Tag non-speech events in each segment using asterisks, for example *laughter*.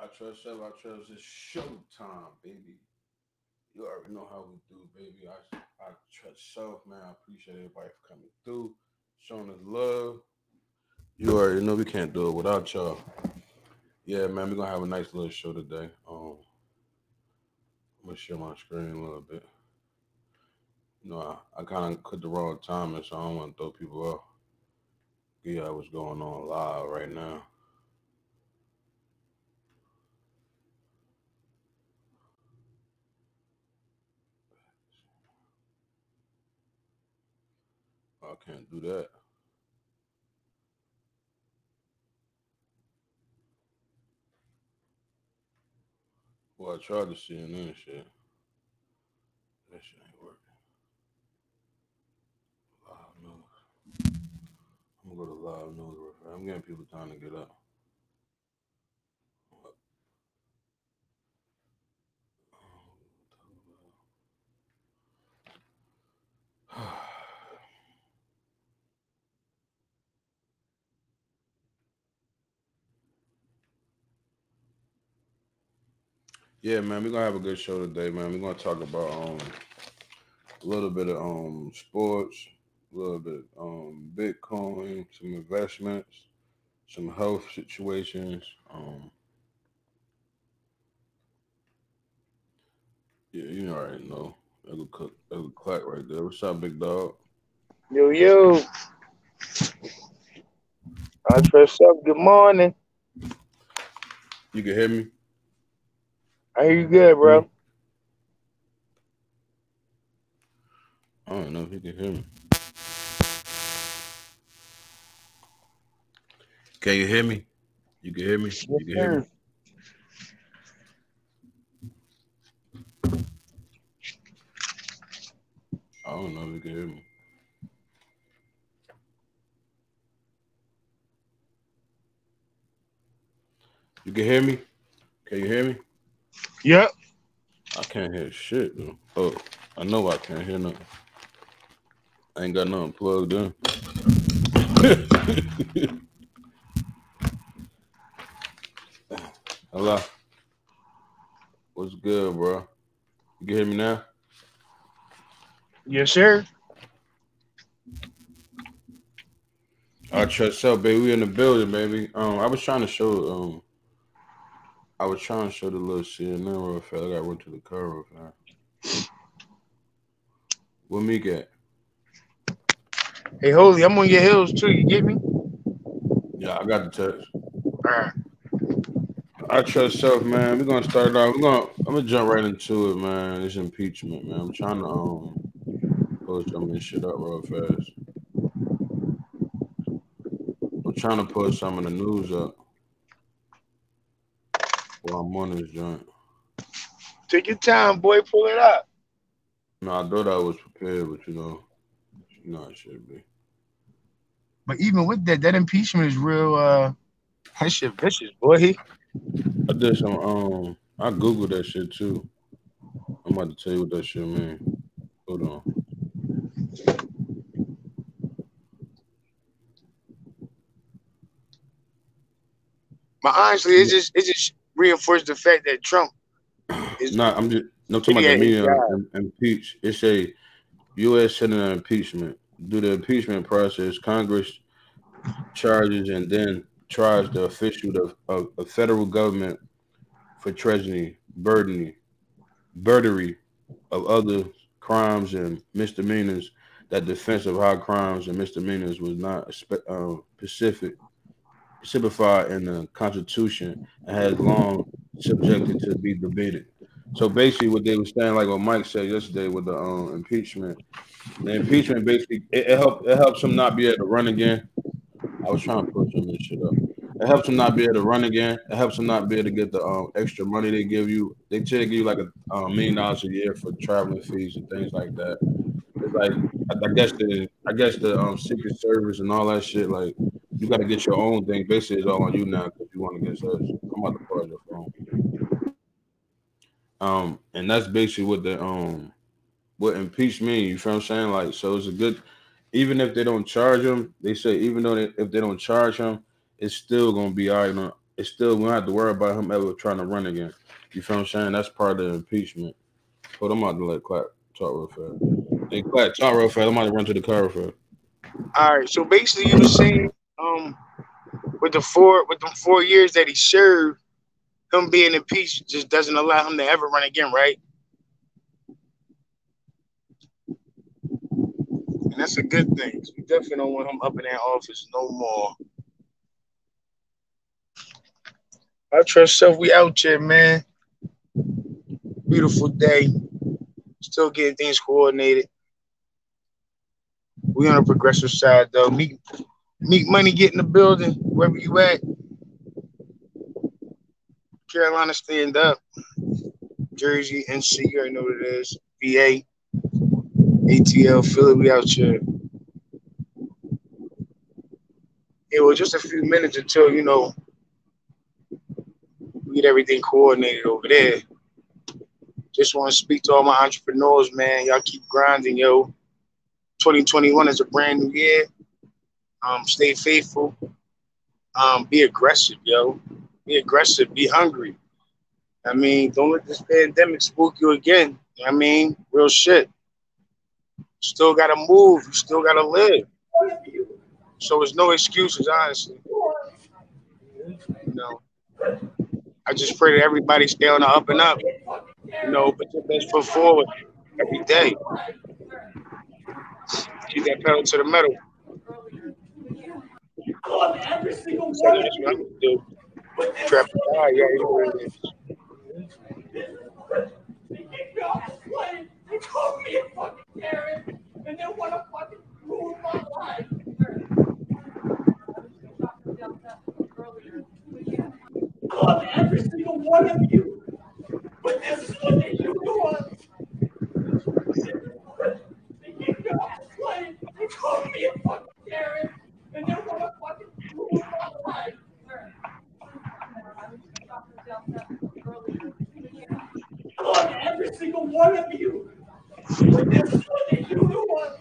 I trust self. I trust it's showtime, baby. You already know how we do, baby. I I trust self, man. I appreciate everybody for coming through, showing us love. You already know we can't do it without y'all. Yeah, man, we're gonna have a nice little show today. Um, I'm gonna share my screen a little bit. You know, I, I kind of cut the wrong timing, so I don't want to throw people off. Yeah, what's going on live right now. I can't do that. Well, I tried to CNN shit. That shit ain't working. Live news. I'm gonna go to live news. I'm getting people time to get up. *sighs* Yeah, man, we're gonna have a good show today, man. We're gonna talk about um a little bit of um sports, a little bit um Bitcoin, some investments, some health situations. Um yeah, you already know. That'll cook that'll clack right there. What's up, big dog? Yo, yo. I trust up. Good morning. You can hear me? Hear you good, bro. I don't know if you can hear me. Can you hear me? You can hear me? Yes, You can hear me? I don't know if you can hear me. You can hear me? Can you hear me? Yep. I can't hear shit, though. Oh, I know I can't hear nothing. I ain't got nothing plugged in. *laughs* Hello. What's good, bro? You can hear me now? Yes, sir. I trust self, baby. We in the building, baby. Um, I was trying to show um I was trying to show the little CNN real fast. I gotta to the car real fast. Where me get? Hey, Holy, I'm on your heels too. You get me? Yeah, I got the text. All right. I trust self, man. We're gonna start off. We're gonna I'm gonna jump right into it, man. It's impeachment, man. I'm trying to um post some of this shit up real fast. I'm trying to put some of the news up while I'm on this joint. Take your time, boy. Pull it up. No, I thought I was prepared, but you know, you know I should be. But even with that, that impeachment is real. Uh, that shit vicious, boy. I did some um I googled that shit too. I'm about to tell you what that shit mean. Hold on. But honestly, it just it just reinforced the fact that Trump is No, I'm just no talking about the Yeah, meaning yeah. of im- impeach. It's a U.S. Senate impeachment. Do the impeachment process, Congress charges and then tries the official of, of a federal government for treason, burdening, burdery of other crimes and misdemeanors. That defense of high crimes and misdemeanors was not uh, specific, specified in the Constitution and has long subjected to be debated. So basically, what they were saying, like what Mike said yesterday with the um, impeachment, the impeachment basically it, it helped it helps him not be able to run again. I was trying to push of this shit up. It helps him not be able to run again. It helps him not be able to get the um, extra money they give you. They give you like a um, million dollars a year for traveling fees and things like that. It's like I, I guess the I guess the um, Secret Service and all that shit. Like you got to get your own thing. Basically, it's all on you now because you want to get searched. I'm about to pause your phone. Um, and that's basically what the um what impeach mean. You feel what I'm saying? Like, so it's a good. Even if they don't charge him, they say even though they, if they don't charge him, it's still gonna be all right. on- it's still we don't have to worry about him ever trying to run again. You feel what I'm saying? That's part of the impeachment. Hold on, I'm about to let Clap talk real fast. Hey, Clap, talk real fast. I'm about to run to the car real fast. All right, so basically, you were saying, um, with the four with the four years that he served, him being impeached just doesn't allow him to ever run again, right? And that's a good thing. We definitely don't want him up in that office no more. I trust self. We out here, man. Beautiful day. Still getting things coordinated. We on a progressive side though. Meek, Meek Money get in the building, wherever you at. Carolina stand up. Jersey, NC, you already know what it is. VA, ATL, Philly, we out here. It was just a few minutes until, you know, we get everything coordinated over there. Just want to speak to all my entrepreneurs, man. Y'all keep grinding, yo. 2021 is a brand new year. Um, stay faithful. Um, be aggressive, yo. Be aggressive. Be hungry. I mean, don't let this pandemic spook you again. I mean, real shit. Still gotta move. You still gotta live. So there's no excuses, honestly. You know, I just pray that everybody stay on the up and up. You know, put your best foot forward every day. Keep that pedal to the metal. Every single one of you. Trap yeah, you know what it is. They called me a fucking Karen, and they want to fucking ruin my life. I love every single one of you, but this is what they do to us. They called me a fucking Karen, and they want to fucking ruin my life. I love every single one of you. But this do to us.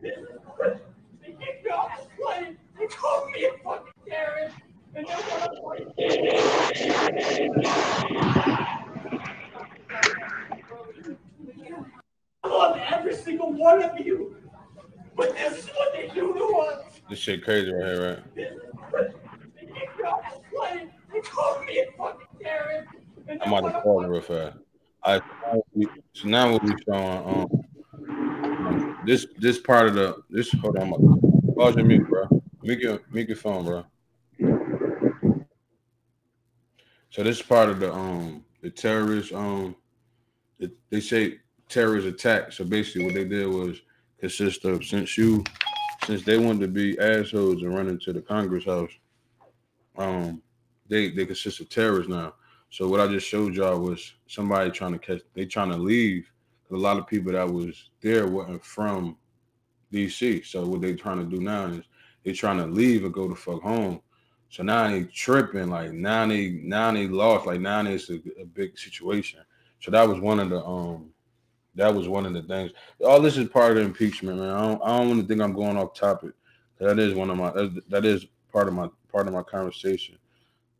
They kick me off the plane. They called me a fucking Karen. And they want to I love every single one of you. But this is what they do to us. This shit crazy right here, right? They kick me off the plane. They called me a fucking Karen. I'm on the call real fast. I so now we'll be showing um this this part of the this hold on, my pause your mute, bro. Make your make your phone, bro. So this is part of the um the terrorist um it, they say terrorist attack. So basically what they did was consist of since you since they wanted to be assholes and run into the Congress house, um they they consist of terrorists now. So what I just showed y'all was somebody trying to catch. They trying to leave. A lot of people that was there wasn't from DC. So what they trying to do now is they trying to leave and go to fuck home. So now they tripping. Like now they now they lost. Like now it's a, a big situation. So that was one of the um that was one of the things. All this is part of the impeachment, man. I don't, I don't want to think I'm going off topic. That is one of my that is part of my part of my conversation.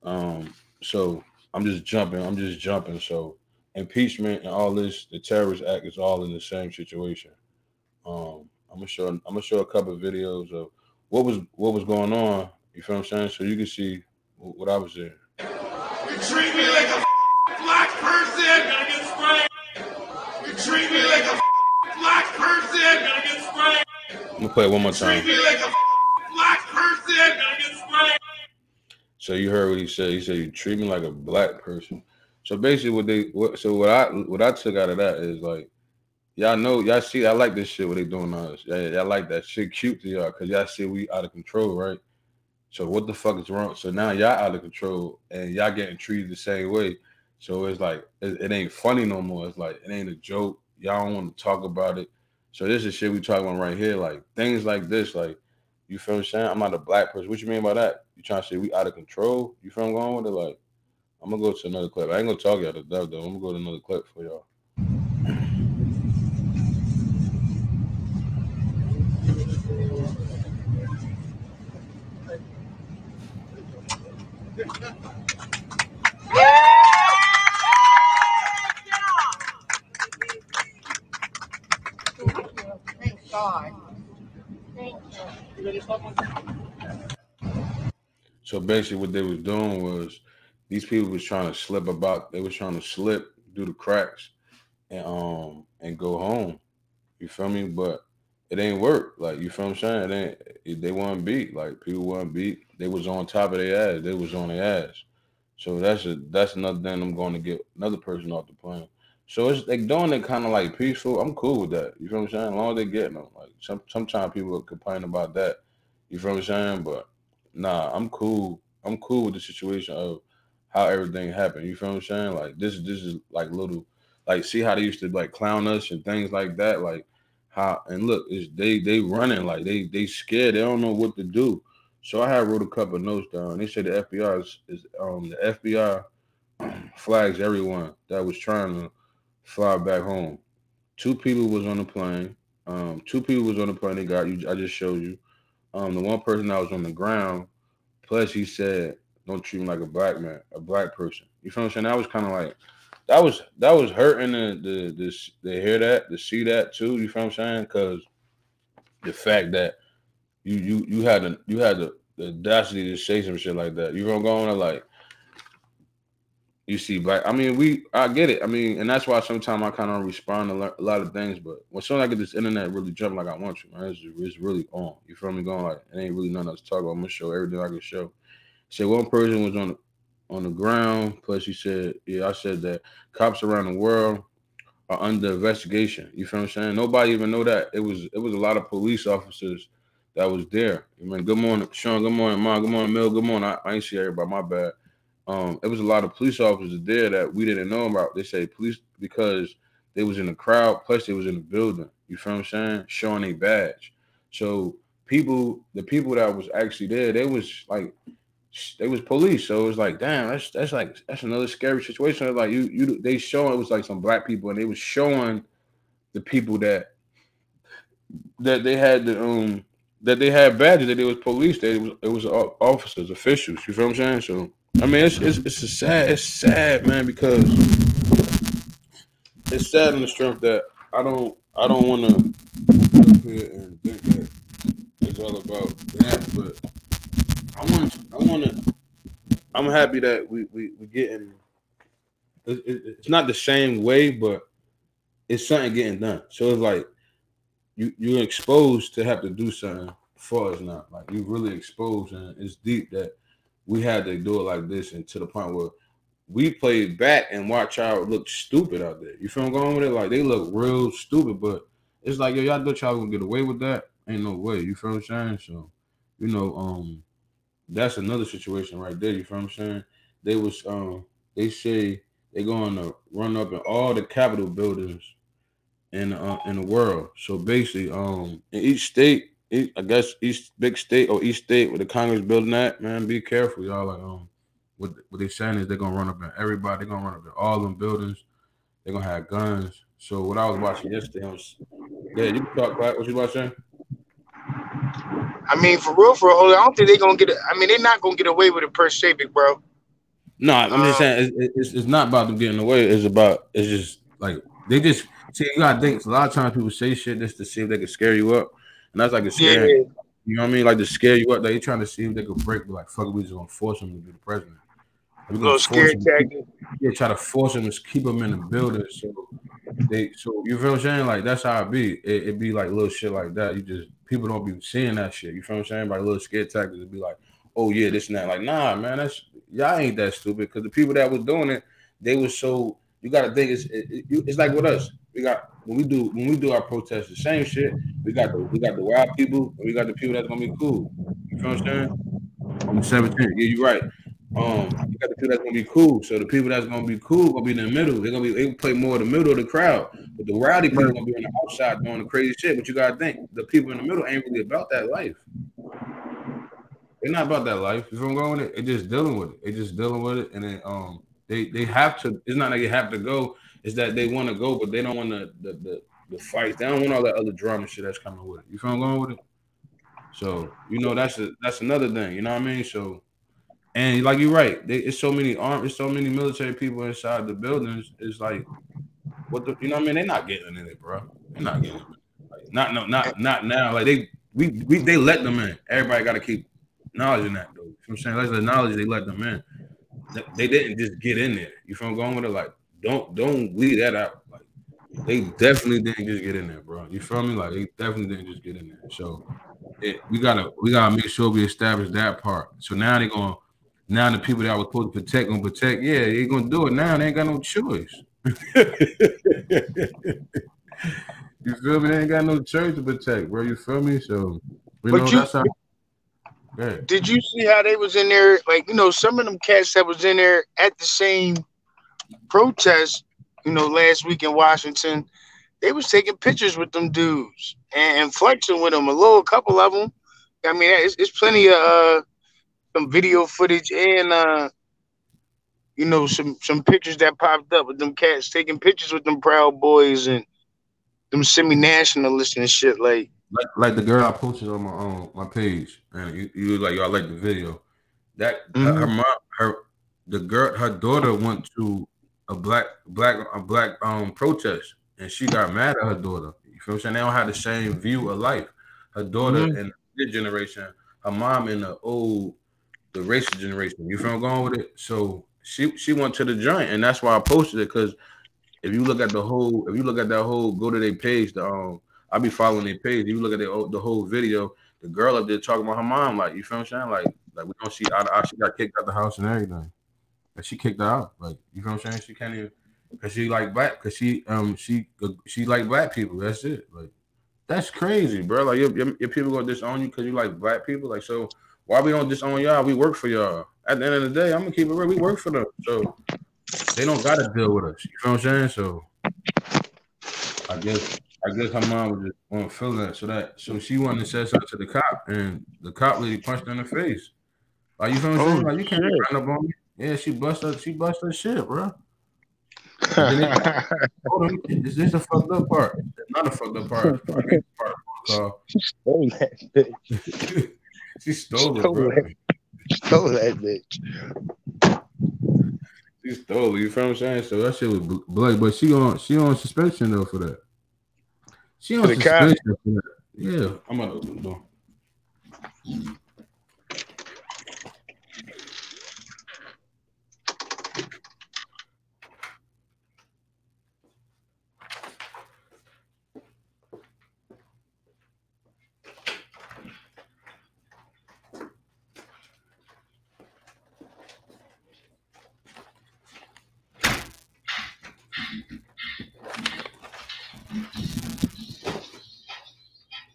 Um, so I'm just jumping. I'm just jumping. So impeachment and all this, the terrorist act is all in the same situation. Um, I'm gonna show. I'm gonna show a couple of videos of what was what was going on. You feel what I'm saying? So you can see what I was in. You treat me like a black person, gonna get sprayed. You treat me like a black person, gonna get sprayed. I'm gonna play it one more time. You Treat me like a black person, gonna get sprayed. So you heard what he said. He said you treat me like a black person. So basically, what they what so what I what I took out of that is like, y'all know y'all see I like this shit what they doing to us. Y'all, y'all like that shit cute to y'all because y'all see we out of control, right? So what the fuck is wrong? So now y'all out of control and y'all getting treated the same way. So it's like it, it ain't funny no more. It's like it ain't a joke. Y'all don't want to talk about it. So this is shit we talking about right here. Like things like this, like you feel what I'm saying? I'm not a black person. What you mean by that? You trying to say we out of control? You feel I'm going with it? Like, I'm gonna go to another clip. I ain't gonna talk y'all to death though. I'm gonna go to another clip for y'all. Thank God. So basically, what they was doing was these people was trying to slip about. They was trying to slip through the cracks and um and go home. You feel me? But it ain't work. Like you feel I'm saying? It ain't. They weren't beat. Like people weren't beat. They was on top of their ass. They was on their ass. So that's a that's another thing I'm going to get another person off the plane. So it's like doing it kind of like peaceful. I'm cool with that. You feel what I'm saying? As long as they getting them. Like some sometimes people complain about that. You feel what I'm saying? But nah, I'm cool. I'm cool with the situation of how everything happened. You feel what I'm saying? Like this is this is like little like see how they used to like clown us and things like that. Like how and look, is they they running like they they scared. They don't know what to do. So I had wrote a couple notes down. They said the FBI is, is um the FBI *clears throat* flags everyone that was trying to fly back home. Two people was on the plane. Um, two people was on the plane. They got you. I just showed you. Um, the one person that was on the ground. Plus, he said, "Don't treat him like a black man, a black person." You feel what I'm saying? That was kind of like that was that was hurting the the this to hear that to see that too. You feel what I'm saying? Because the fact that you you you had the you had the, the audacity to say some shit like that. You know what I'm going like you see black. I mean, we I get it. I mean, and that's why sometimes I kind of respond to a lot of things. But when soon I get this internet really jumping like I want to, man, it's, it's really on. You feel me? Going like it ain't really nothing else to talk about. I'm gonna show everything I can show. Say one person was on the on the ground. Plus, he said, yeah, I said that cops around the world are under investigation. You feel what I'm saying? Nobody even know that. It was it was a lot of police officers that was there. I mean, good morning, Sean. Good morning, Mom. Good morning, Mill. Good morning. I, I ain't see everybody. My bad um, it was a lot of police officers there that we didn't know about. They say police because they was in the crowd, plus they was in the building. You feel what I'm saying? Showing a badge. So people, the people that was actually there, they was like, they was police. So it was like, damn, that's that's like that's another scary situation. Like you, you, they showing it was like some black people, and they was showing the people that that they had the um that they had badges that it was police. That it was it was officers, officials. You feel what I'm saying? So I mean, it's it's it's sad, it's sad, man, because it's sad in the strength that I don't I don't want to up here and think that it's all about that, but I want I want to. I'm happy that we we we getting. It, it, it's not the same way, but it's something getting done. So it's like you you're exposed to have to do something for us now. Like you're really exposed, and it's deep that we had to do it like this, and to the point where we played back and watch y'all look stupid out there. You feel I'm going with it? Like they look real stupid, but it's like yo, y'all thought y'all gonna get away with that? Ain't no way. You feel I'm saying? So, you know, um, that's another situation right there. You feel I'm saying? They was um, they say they're going to run up in all the Capitol buildings in uh, in the world. So basically, um, in each state I guess each big state or each state with the Congress building that, man, be careful, y'all. Like, um, what what they saying is they're gonna run up in everybody. They're gonna run up in all them buildings. They're gonna have guns. So what I was watching yesterday, was, yeah, you can talk about what you watching. I mean, for real, for real, I don't think they're gonna get. it. I mean, they're not gonna get away with it per se, big bro. No, I'm um, just saying it's, it's, it's not about them getting away. It's about it's just like they just see. You gotta think. A lot of times people say shit just to see if they can scare you up and that's like a scare. Yeah. You know what I mean? Like to scare you up. They trying to see if they could break, but like fuck, we just gonna force him to be the president. We're gonna scare tactic. Yeah, try to force him to keep him in the building. So they, so you feel what I'm saying? Like that's how it be. It, it be like little shit like that. You just people don't be seeing that shit. You feel what I'm saying? By little scare tactics, it be like, oh yeah, this and that. Like nah, man, that's y'all ain't that stupid. Because the people that was doing it, they was so. You got to think it's it, it, it's like with us. We got when we do when we do our protests, the same shit. We got the we got the wild people, and we got the people that's gonna be cool. You feel what I'm saying? On the 17th, yeah, you're right. Um, you got the people that's gonna be cool. So the people that's gonna be cool gonna be in the middle. They're gonna be they play more in the middle of the crowd. But the rowdy people gonna be on the outside doing the crazy shit. But you gotta think the people in the middle ain't really about that life. They're not about that life. Feel I'm going with it? They're just dealing with it. They just dealing with it, and then um they they have to. It's not like you have to go is that they want to go, but they don't want the the, the the fight. They don't want all that other drama shit that's coming with it. You feel I'm going with it? So you know that's a, that's another thing. You know what I mean? So And like you're right, they, it's so many armed, it's so many military people inside the buildings. It's like, what the, you know what I mean? They're not getting in it, bro. They're not getting in it. Not no, not not now. Like they we we they let them in. Everybody got to keep acknowledging that though. You know what I'm saying? Let's acknowledge they let them in. They- didn't just get in there. You feel I'm going with it? Like, don't don't leave that out. Like they definitely didn't just get in there, bro. You feel me? Like they definitely didn't just get in there. So it, we gotta we gotta make sure we establish that part. So now they're gonna now the people that was supposed to protect gonna protect. Yeah, they're gonna do it now. They ain't got no choice. *laughs* you feel me? They ain't got no choice to protect, bro. You feel me? So you But know you- that's how. Did you see how they was in there? Like, you know, some of them cats that was in there at the same protest, you know, last week in Washington, they was taking pictures with them dudes and, and flexing with them. A little couple of them. I mean, it's, it's plenty of uh, some video footage and uh, you know some some pictures that popped up with them cats taking pictures with them Proud Boys and them semi-nationalists and shit. Like, like like the girl I posted on my on my page, and you, you like, I like the video. That her, her mom, her the girl, her daughter went to a black black a black um protest, and she got mad at her daughter. You feel what I'm saying? They don't have the same view of life. Her daughter Mhm. in this generation, her mom in the old the racist generation. You feel I'm going with it? So she she went to the joint, and that's why I posted it because if you look at the whole, if you look at that whole, go to their page, the um I be following their page. You look at the the whole video. The girl up there talking about her mom, like you feel what I'm saying? Like, like we don't see. She got kicked out the house and everything. Like she kicked her out. Like you feel what I'm saying? She can't even because she like black. Because she um she she like black people. That's it. Like that's crazy, bro. Like your, your, your people gonna disown you because you like black people. Like so, why we don't disown y'all? We work for y'all. At the end of the day, I'm gonna keep it real. We work for them, so they don't gotta deal with us. You feel what I'm saying? So I guess I guess her mom was just wasn't feeling that. So that so she wanted to say something to the cop, and the cop lady punched her in the face. Like you feeling what Oh, Like you can't run up on me. Yeah, she bust her. She bust her shit, bro. *laughs* Hold on, is this the fucked up part? It's not a fucked up part. It's probably the part called- Stole that bitch. *laughs* she stole it, Stole bro. it. Stole that bitch. She stole it. You feel what I'm saying? So that shit was bl- bloody, but she on she on suspension though for that. She on the cop? suspension. Yeah, I'm gonna open the door.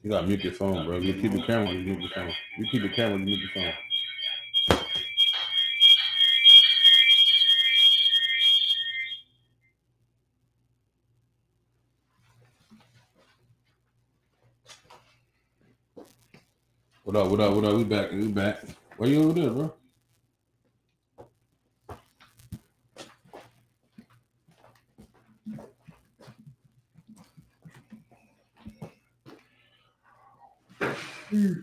You gotta mute your phone, bro. You keep the camera, you mute your phone. You keep the camera, you mute your phone. What up? What up? What up? We back. We back. Where you over there, bro? Yes,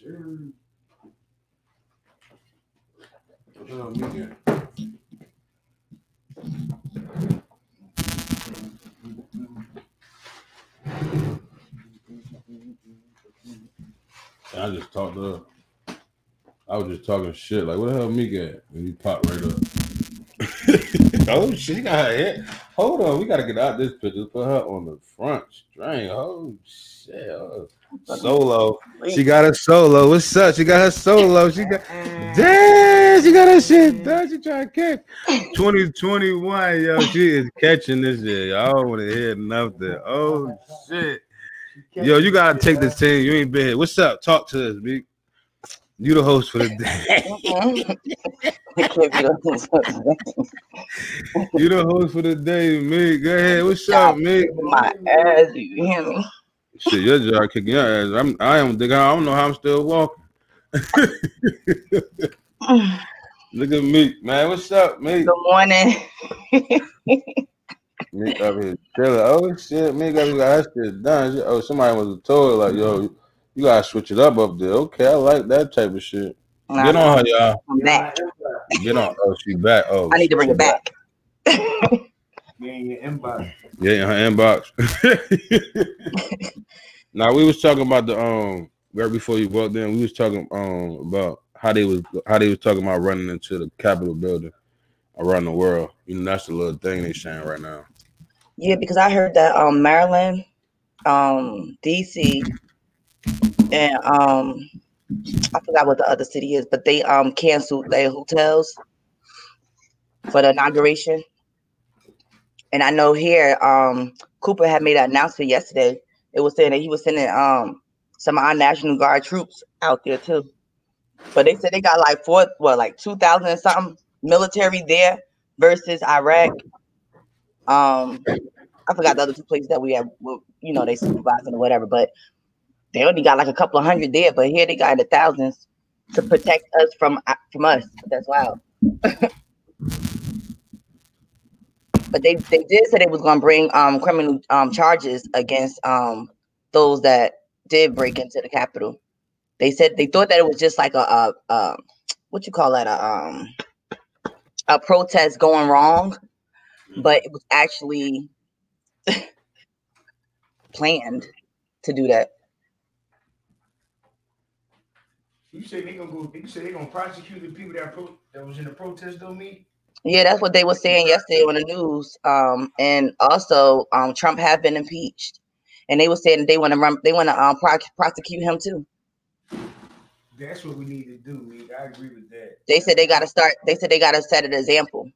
sir. What up, nigga? I just talked to her. I was just talking shit. Like, what the hell me at? And he popped right up. *laughs* oh shit, she got her head. Hold on, we gotta get out this picture. Put her on the front string. Oh shit. Oh, solo. She got a solo. What's up? She got her solo. She got *laughs* damn, she got her shit done. She trying to catch 2021. Yo, she is catching this shit. Y'all don't want to hear nothing. Oh shit. Yo, you gotta take this team. You ain't been here. What's up? Talk to us, big. You the host for the day. Mm-hmm. *laughs* You the host for the day, Mig. Go ahead. What's up, Mig? my ass, you hear me? Shit, your job kicking your ass. I'm, I am. I don't know how I'm still walking. *laughs* Look at me, man. What's up, Meek? Good morning. me up here chilling. Oh shit, me got that shit done. Oh, somebody was told like, yo, you gotta switch it up up there. Okay, I like that type of shit. Nah, Get on her, y'all. I'm back. Get on. Oh, she back. Oh, I need to bring it back. *laughs* Me in your inbox. Yeah, in her inbox. *laughs* now we was talking about the um right before you walked in. We was talking um about how they was how they was talking about running into the Capitol building around the world. You know, that's the little thing they saying right now. Yeah, because I heard that um Maryland, um DC, and um I forgot what the other city is, but they um canceled their hotels for the inauguration. And I know here, um Cooper had made an announcement yesterday. It was saying that he was sending um some of our National Guard troops out there too. But they said they got like four, what, like two thousand and something military there versus Iraq. Um, I forgot the other two places that we have, you know, they supervising or whatever, but they only got like a couple of hundred there, but here they got the thousands to protect us from uh, from us. That's wild. *laughs* but they they did say they was gonna bring um criminal um charges against um those that did break into the Capitol. They said they thought that it was just like a what you call that a um a protest going wrong, but it was actually *laughs* planned to do that. You say they gonna go? You say they gonna prosecute the people that pro, that was in the protest though, me? Yeah, that's what they were saying yesterday on the news. Um, and also, um, Trump had been impeached, and they were saying they want to run, they want to um pro- prosecute him too. That's what we need to do, me. I agree with that. They said they got to start. They said they got to set an example.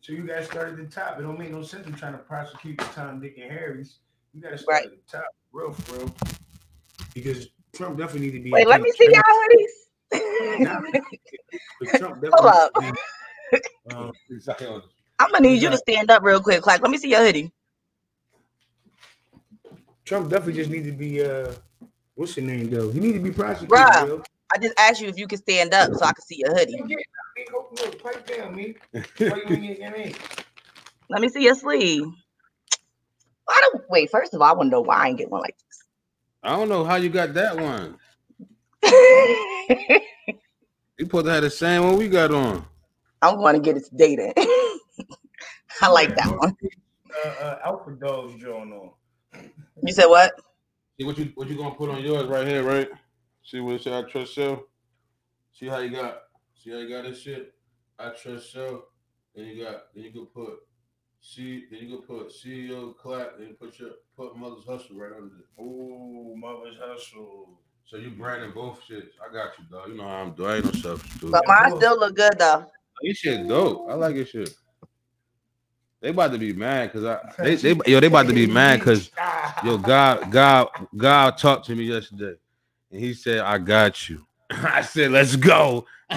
So you guys started at the top. It don't make no sense them trying to prosecute the Tom, Dick, and Harry's. You gotta start Right. at the top, real real. Because Trump definitely need to be. Wait, let me see y'all hoodies. but Trump *laughs* definitely Hold up. be, um, *laughs* I'm gonna need you to stand up real quick, Clark. Let me see your hoodie. Trump definitely just need to be uh what's your name though? He need to be prosecuted, Bruh. yo. I just asked you if you could stand up so I could see your hoodie. Yeah, me, go, no, pipe down, me. Why you ain't get me? Let me see your sleeve. I don't wait. First of all, I want to know why I ain't get one like I don't know how you got that one. *laughs* You supposed to have the same one we got on. I'm going to get it today then. *laughs* I like that one. Uh, uh, Alpha Dogs drawing on. You said what? See what you what you gonna put on yours right here, right? See what it say? I trust self. See how you got. See how you got this shit. I trust self. Then you got. Then you can put. See. Then you go put CEO clap. Then put your put mother's hustle right under it. Ooh, mother's hustle. So you branding both shits. I got you, dog. You know how I'm doing. I ain't no selfish dude. But mine still look good though. Oh, this shit dope. I like this shit. They about to be mad because I *laughs* they, they yo they about to be mad because Yo, God, God, God talked to me yesterday, and He said, "I got you." *laughs* I said, "Let's go." *laughs*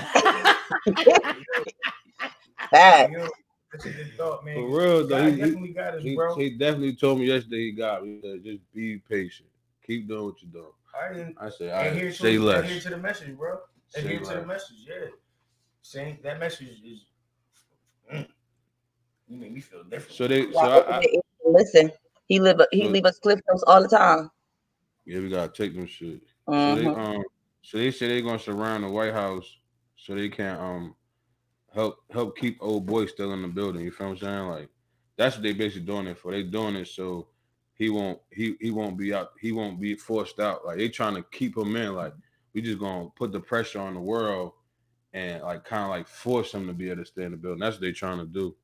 That Yo, that's a good thought, man. For real though, he, he, definitely got us, he, bro. he definitely told me yesterday he got me. He said, Just be patient. Keep doing what you're doing. I didn't I said, adhere "I to say adhere less." to the message, bro. Say Adhere to the message, yeah. Saying that message is mm, you make me feel different. So they, so y'all I, I, open your ears and listen. He live he So- leave us cliff notes all the time. yeah, we gotta take them shit. So they, Mhm. um, so they say they're gonna surround the White House so they can um help help keep old boy still in the building. You feel what I'm saying? Like that's what they basically doing it for. They doing it so he won't he he won't be out. He won't be forced out. Like they trying to keep him in. Like we just gonna put the pressure on the world and like kind of like force him to be able to stay in the building. That's what they trying to do.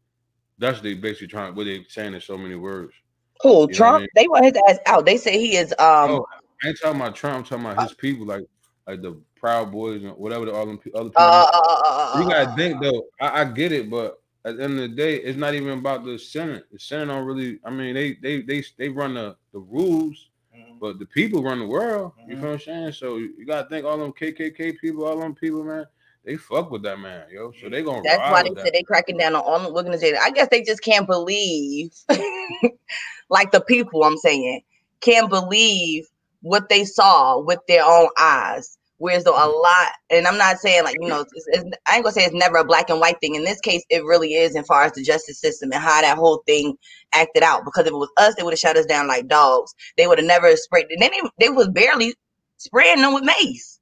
That's what they basically trying. What they saying in so many words. Cool. You what I Trump, mean? they want his ass out. They say he is um Oh, I ain't talking about Trump. I'm talking about his people, like like the Proud Boys and whatever the all them other people. uh, uh, uh, uh, you gotta think though. I, I get it, but at the end of the day, it's not even about the Senate. The Senate don't really. I mean, they they they they run the the rules, Mhm. but the people run the world. You Mhm. know what I'm saying? So you gotta think all them KKK people, all them people, man. They fuck with that man, yo. So they gonna That's why they said that. they cracking down on all the organizations. I guess they just can't believe, *laughs* like the people I'm saying, can't believe what they saw with their own eyes. Whereas though a lot, and I'm not saying like you know, it's, it's, I ain't gonna say it's never a black and white thing. In this case, it really is, as far as the justice system and how that whole thing acted out. Because if it was us, they would have shut us down like dogs. They would have never sprayed. They didn't, they was barely spraying them with mace.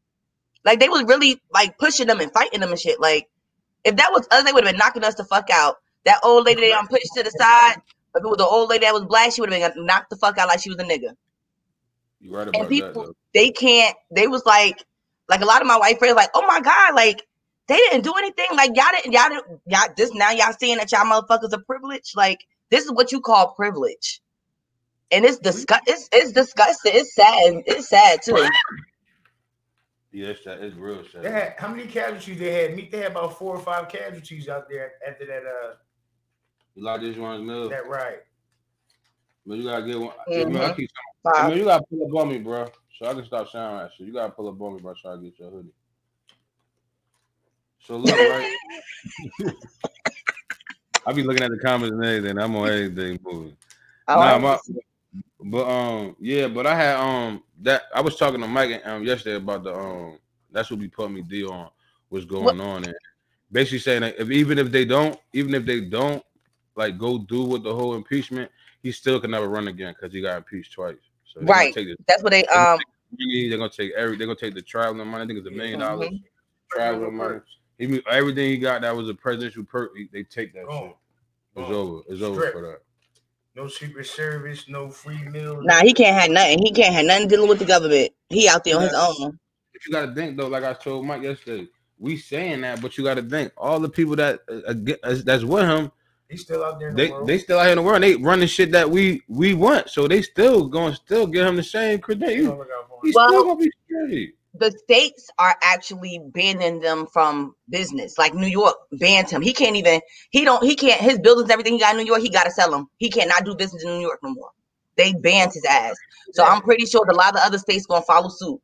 Like they was really like pushing them and fighting them and shit. Like if that was us, they would have been knocking us the fuck out. That old lady they on pushed to the side. If it was the old lady that was black, she would have been knocked the fuck out like she was a nigga. You right And about that people, though. they can't. They was like, like a lot of my white friends, like, oh my god, like they didn't do anything. Like y'all didn't, y'all didn't, y'all this now y'all seeing that y'all motherfuckers are privileged. Like this is what you call privilege, and it's disgust. It's it's disgusting. It's sad. It's sad too. Yeah, it's, sad. it's real sad. They had how many casualties they had? Meet they had about four or five casualties out there after that uh You like this one's mill? that right? But you gotta get one. I, mean, I keep I Five. mean, you gotta pull up on me, bro, so I can stop sounding that shit. You gotta pull up on me, bro, so I can get your hoodie. So look, right? *laughs* I be looking at the comments and everything. I'm on everything moving. Oh, nah, my, but um, yeah, but I had um that I was talking to Mike um yesterday about the um that's what we put me deal on what's going on and basically saying that if even if they don't even if they don't like go do with the whole impeachment, he still can never run again because he got impeached twice. So Right. that's what they um. Money, they're gonna take every they're gonna take the traveling money. I think it's a million dollars Mhm. traveling money. Even everything he got that was a presidential perk, they take that Oh, shit. It's oh. over. It's over for that. No secret service, no free meals. Nah, he can't have nothing. He can't have nothing dealing with the government. He out there on his own. But you got to think though, like I told Mike yesterday, we saying that, but you got to think all the people that uh, uh, uh, that's with him, He's still out there in they the world. they still out here in the world. They running shit that we we want, so they still going to still give him the same They credential. don't look out for him. He's Well- still gonna be straight. The states are actually banning them from business. Like New York banned him. He can't even. He don't. He can't. His buildings, everything he got in New York, he got to sell them. He cannot do business in New York no more. They banned his ass. So I'm pretty sure a lot of the other states gonna follow suit.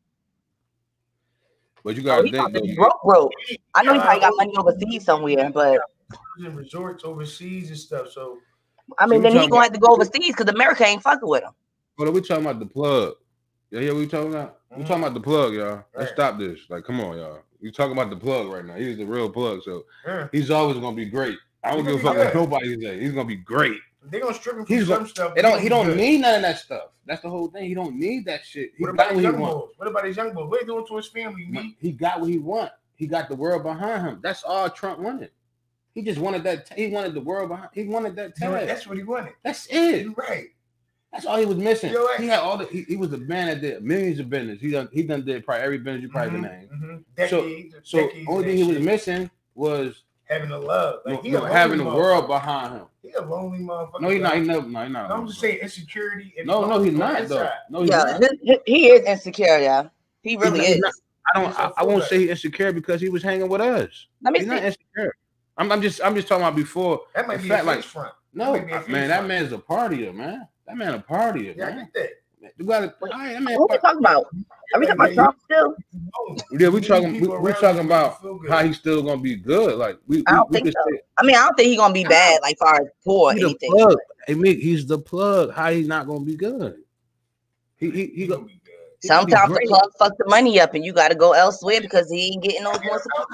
But you Oh, got to he think probably though. broke, broke. I know he probably got money overseas somewhere, but in resorts overseas and stuff. So I mean, we then he gonna have to go overseas because America ain't fucking with him. Hold on, we talking about the plug. Yeah, yeah, we talking about. We Mhm. talking about the plug, y'all. Let's stop this. Like, come on, y'all. We talking about the plug right now. He's the real plug, so yeah, he's always gonna be great. I don't give a fuck be what nobody say. He's gonna be great. they're gonna strip him from He's some a- stuff. It but don't. He don't good. need none of that stuff. That's the whole thing. He don't need that shit. He What got about what his he young want. boys? What about his young boys? What he doing to his family? Me? He got what he want. He got the world behind him. That's all Trump wanted. He just wanted that. He wanted the world behind. He wanted that You know, tag. that's what he wanted. That's it. You're right. That's all he was missing. You're right. He had all the. He, he was the man that did millions of business. He done. He done did probably every business you probably Mhm, can name. mhm. So- Decades, So decades only thing that he was shit. missing was having the love. Like, he no- a having the world behind him. He a lonely motherfucker. No, he not. He never. No, he not. I'm just saying insecurity. And No, no, he's not his though. No, he's Yeah, not. his- his- he is insecure, yeah. He really he's is. not. I don't. I, a I, I won't say he's insecure because he was hanging with us. Let me He's see. not insecure. I'm, I'm just. I'm just talking about before. That might be fact, a like- face front. No, That might be a uh, face man, that front. man's a partier, man. That man a partier, Yeah, man. get. You gotta. Wait, all right, that man. What we talking about? Are we talking about Trump still? Yeah, we talking. We, people talking about that feel good. how he's still gonna be good. Like we. I don't we think could so. say I mean, I don't think he's gonna be bad, like far as poor or he the anything. plug. Hey, Mick, he's the plug. How he's not gonna be good? He he he, He gonna be good. he gonna be Sometimes the great. plug fuck the money up, and you got to go elsewhere because he ain't getting those more supply.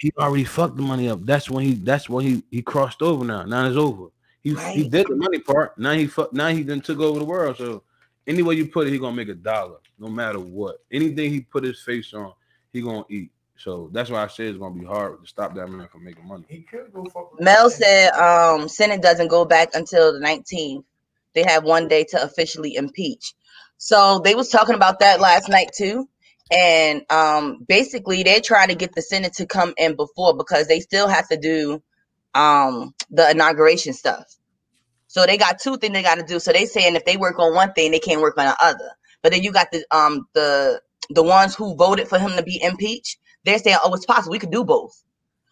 He already fucked the money up. That's when he. That's when he he crossed over. Now, now it's over. He he did the money part. Now he fuck. Now he then took over the world. So any way you put it, he gonna make a dollar, no matter what. Anything he put his face on, he gonna eat. So that's why I say it's gonna be hard to stop that man from making money. He could go fuck Mel said um Senate doesn't go back until the 19th. They have one day to officially impeach. So they was talking about that last night too. And um basically they're trying to get the Senate to come in before because they still have to do um the inauguration stuff. So they got two things they got to do. So they saying if they work on one thing, they can't work on the other. But then you got the um the the ones who voted for him to be impeached. They're saying, "Oh, it's possible. We could do both."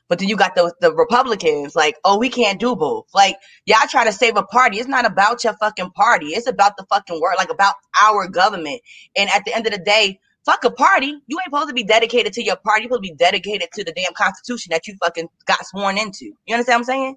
But then you got the the Republicans like, "Oh, we can't do both." Like y'all try to save a party. It's not about your fucking party. It's about the fucking world, like about our government. And at the end of the day, fuck a party. You ain't supposed to be dedicated to your party. You're supposed to be dedicated to the damn constitution that you fucking got sworn into. You understand what I'm saying?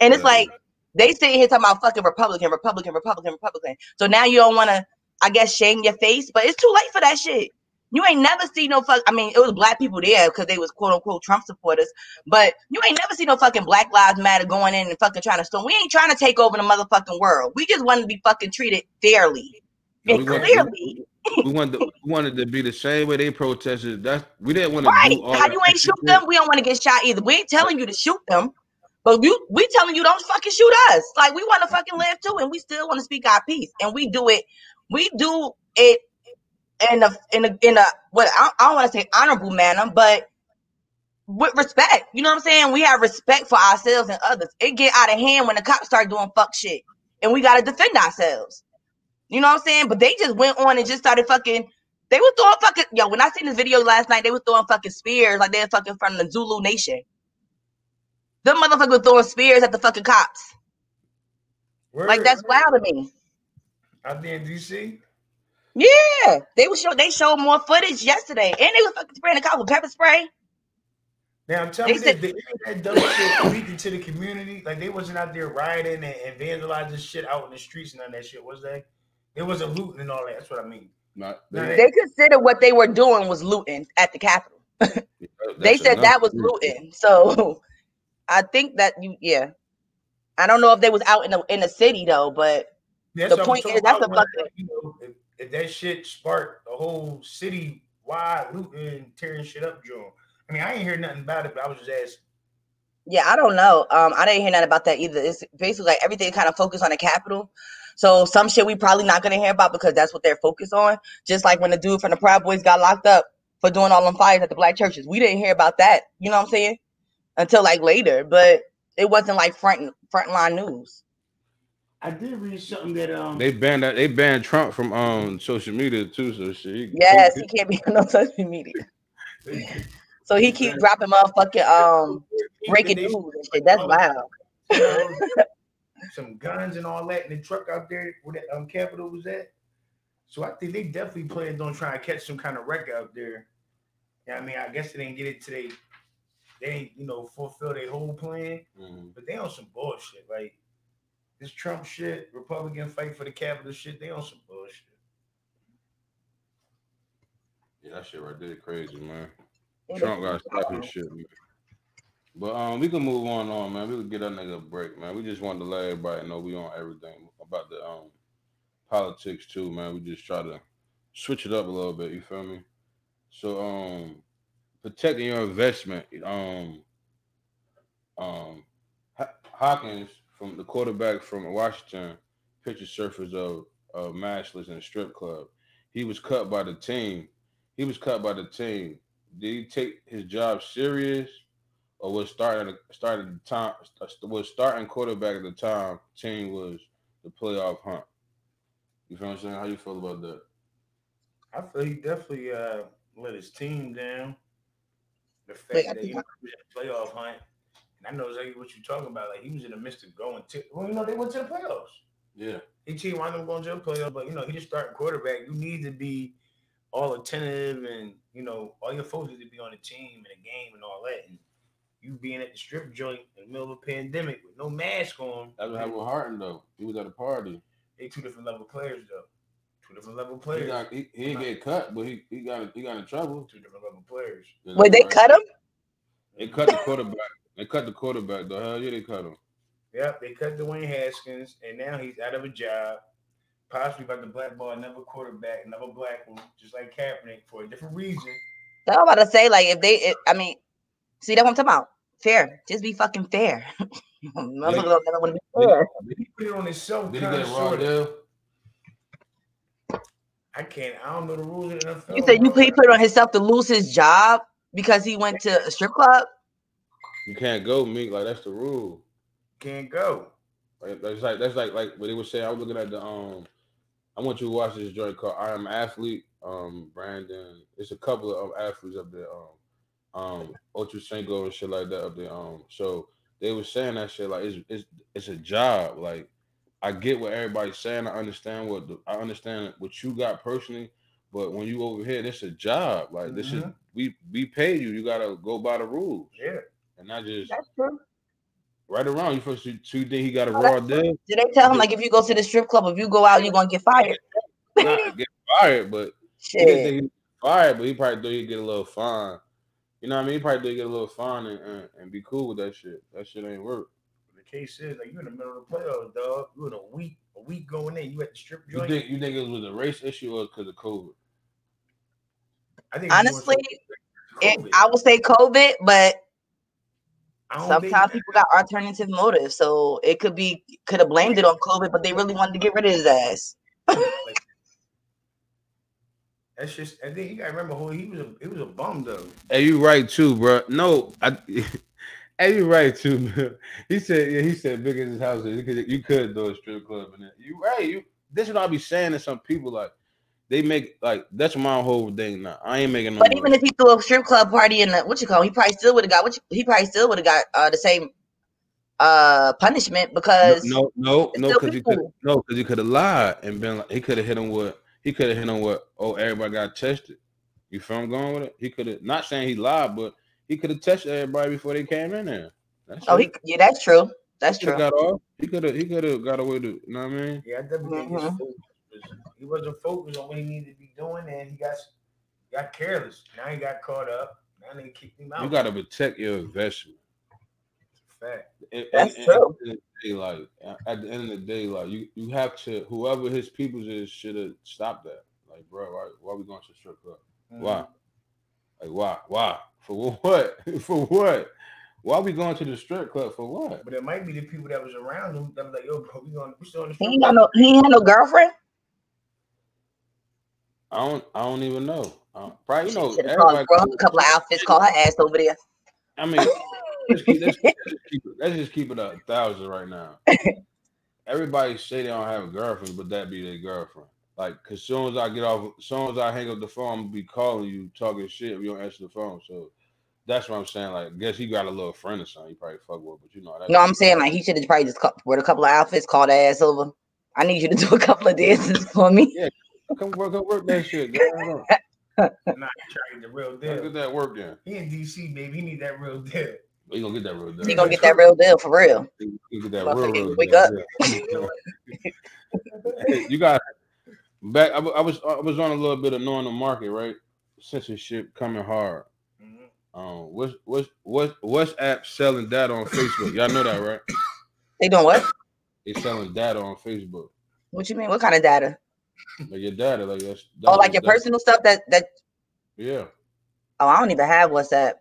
And it's like they sitting here talking about fucking Republican, Republican, Republican, Republican. So now you don't want to, I guess, shame your face, but it's too late for that shit. You ain't never see no fuck. I mean, it was black people there because they was quote unquote Trump supporters, but you ain't never see no fucking Black Lives Matter going in and fucking trying to storm. We ain't trying to take over the motherfucking world. We just want to be fucking treated fairly and we clearly. we wanted to, we wanted to be the same way they protested. That's we didn't want to Right. do all How you ain't shoot them? We don't want to get shot either. We ain't telling you to shoot them, but we we telling you don't fucking shoot us. Like we want to fucking live too, and we still want to speak our piece, and we do it. We do it in a in a in a what I, I don't want to say honorable manner, but with respect. You know what I'm saying? We have respect for ourselves and others. It get out of hand when the cops start doing fuck shit, and we got to defend ourselves. You know what I'm saying? But they just went on and just started fucking. They were throwing fucking yo. When I seen this video last night, they were throwing fucking spears like they're fucking from the Zulu Nation. Them motherfuckers were throwing spears at the fucking cops. Like that's wild to me. out there in DC. Yeah, they were show. They showed more footage yesterday, and they were fucking spraying the cops with pepper spray. Now I'm telling They you, this, the, that dumb shit leaked into the community. Like they wasn't out there rioting and, and vandalizing shit out in the streets and none of that shit, was they? They wasn't looting and all that. That's what I mean. Not, they, They considered what they were doing was looting at the Capitol. *laughs* they that's said that was looting. So I think that you, yeah. I don't know if they was out in the in the city though, but That's The what point is, that's a fucking- You know, if that shit sparked a whole city wide looting, and tearing shit up, Joe. I mean, I ain't hear nothing about it, but I was just asking. Yeah, I don't know. Um, I didn't hear nothing about that either. It's basically like everything kind of focused on the capital. So some shit we probably not gonna hear about because that's what they're focused on. Just like when the dude from the Proud Boys got locked up for doing all them fires at the black churches, we didn't hear about that. You know what I'm saying? Until like later, but it wasn't like front frontline news. I did read something that um They banned that. They banned Trump from um social media too. So shit. he- Yes, he- he can't be on no social media. *laughs* So he keep dropping motherfucking um breaking They- news and shit. That's wild. *laughs* some guns and all that in the truck out there where that um Capitol was at. So I think they definitely planned on trying to catch some kind of wreck out there. Yeah, I mean, I guess they didn't get it today. They ain't, you know, fulfill their whole plan, Mhm. but they on some bullshit. Like this Trump shit, Republican fight for the Capitol shit, they on some bullshit. Yeah, that shit right there crazy, man. It Trump got to stop shit, man. But um, we can move on, on, man. We can get that nigga a break, man. We just wanted to let everybody know we on everything about the um politics too, man. We just try to switch it up a little bit. You feel me? So um, protecting your investment. Um, um, Ho- Hawkins from the quarterback from Washington, picture surfaced of of maskless in a strip club. He was cut by the team. He was cut by the team. Did he take his job serious, or was starting started the time was starting quarterback at the time? Team was the playoff hunt. You feel what I'm saying? How you feel about that? I feel he definitely uh let his team down. The fact Wait, that think he was in the playoff hunt, and I know exactly what you're talking about. Like he was in the midst of going to, well, you know, they went to the playoffs. Yeah, He team wound up going to the playoffs, but you know, he just starting quarterback. You need to be all attentive, and you know, all your folks need to be on the team and the game and all that. And you being at the strip joint in the middle of a pandemic with no mask on, that's what happened with Harden though. He was at a party. they two different level players though. Two different level He, players. got, he, he didn't get cut, but he, he got he got in trouble. Two different level players. Yeah, Wait, they right. cut him? They cut the quarterback. They cut the quarterback. though. hell yeah, they cut him. Yep, they cut Dwayne Haskins, and now he's out of a job. Possibly about to blackball another quarterback, another black one, just like Kaepernick, for a different reason. I'm about to say, like, if they, it, I mean, see, that's what I'm talking about. Fair. Just be fucking fair. *laughs* Motherfuckers don't never want to be fair. He put it on himself. Did he get a raw sorta. I can't. I don't know the rules of the NFL. You said you bro. he put it on himself to lose his job because he went to a strip club? You can't go meet like that's the rule. can't go. Like that's like that's like like what they were saying. I was looking at the um. I want you to watch this joint called "I Am Athlete." Um, Brandon, it's a couple of athletes up there. Um, um, Ochocinco and shit like that up there. Um, so they were saying that shit like it's it's it's a job. Like I get what everybody's saying. I understand what the, I understand what you got personally, but when you over here, this is a job. Like this is Mhm. we we pay you. You gotta go by the rules, Yeah. And not just That's true. right around. You first you, so you think he got a Oh, raw that's deal? Did they tell him like if you go to the strip club, if you go out, you're gonna get fired? *laughs* Not get fired, but he didn't think he was fired, but he probably thought he'd get a little fine. You know what I mean? He probably did get a little fine and, and, and be cool with that shit. That shit ain't work. The case is like you in the middle of the playoffs, dog. You in a week, a week going in. You at the strip You think you think it was a race issue or because of COVID? I think it's more so Honestly, it, I would say COVID, but I don't think- sometimes people got alternative motives. So it could be could have blamed it on COVID, but they really wanted to get rid of his ass. That's just. and then you gotta remember who he was. A, he was a bum though. Hey, you right too, bro. No, I. *laughs* Hey, you right too, man. He said, yeah, he said, big as his house is, you could, you could do a strip club and it. You right. You. This is what I'll be saying to some people, like they make like that's my whole thing. Now I ain't making no. But money. even if he threw a strip club party in the what you call, he probably still would have got what you, he probably still would have got uh, the same uh punishment because no, no, no, still because he could no, because he could have lied and been like he could have hit him with he could have hit him with oh everybody got tested. You feel I'm going with it? He could have not saying he lied, but he could have tested everybody before they came in there. That's oh it. he yeah that's true that's He true. got off. He could have he could have got away to you know what I mean? Yeah, I definitely think his focus was, he wasn't focused on what he needed to be doing, and he got got careless. Now he got caught up. Now they kicked him out. You gotta protect your investment. It's fact. And- That's and- true. and At the, end of the day, like at the end of the day, like you, you have to whoever his people is should have stopped that. Like, bro, why, why we going to strip club? Mm-hmm. Why? Like, why? Why? For what? *laughs* for what? Why are we going to the strip club for what? But it might be the people that was around him that was like, "Yo, bro, we going, we still on the He strip ain't got club." no he ain't had no girlfriend. I don't. I don't even know. Uh, probably you know. Called Everybody, a couple of outfits, call her ass over there. I mean, let's, keep, let's, let's just *laughs* keep it, let's just keep it a thousand right now. *laughs* Everybody say they don't have a girlfriend, but that be their girlfriend. Like, cause as soon as I get off, as soon as I hang up the phone, I'm be calling you, talking shit. If you don't answer the phone, so that's what I'm saying. Like, guess he got a little friend or something. He probably fuck with, but you know. No, I'm saying like he should have probably just cou- wear a couple of outfits, called ass over. I need you to do a couple of dances for me. Come work, come work that shit. Girl. Hold on. *laughs* Nah, trying to the real deal. get that work in. He in DC, baby. He need that real deal. You gonna get that real deal. He gonna get that real deal for real. You get that real, real wake deal. up. Hey, you got back. I, I was I was on a little bit of knowing the market, right? Censorship coming hard. Mhm. Um, what's what's what's WhatsApp selling data on Facebook? Y'all know that, right? They doing what? They selling data on Facebook. What you mean? What kind of data? Like your data, like that's, Oh, like your that's- personal stuff that that Yeah, oh I don't even have WhatsApp.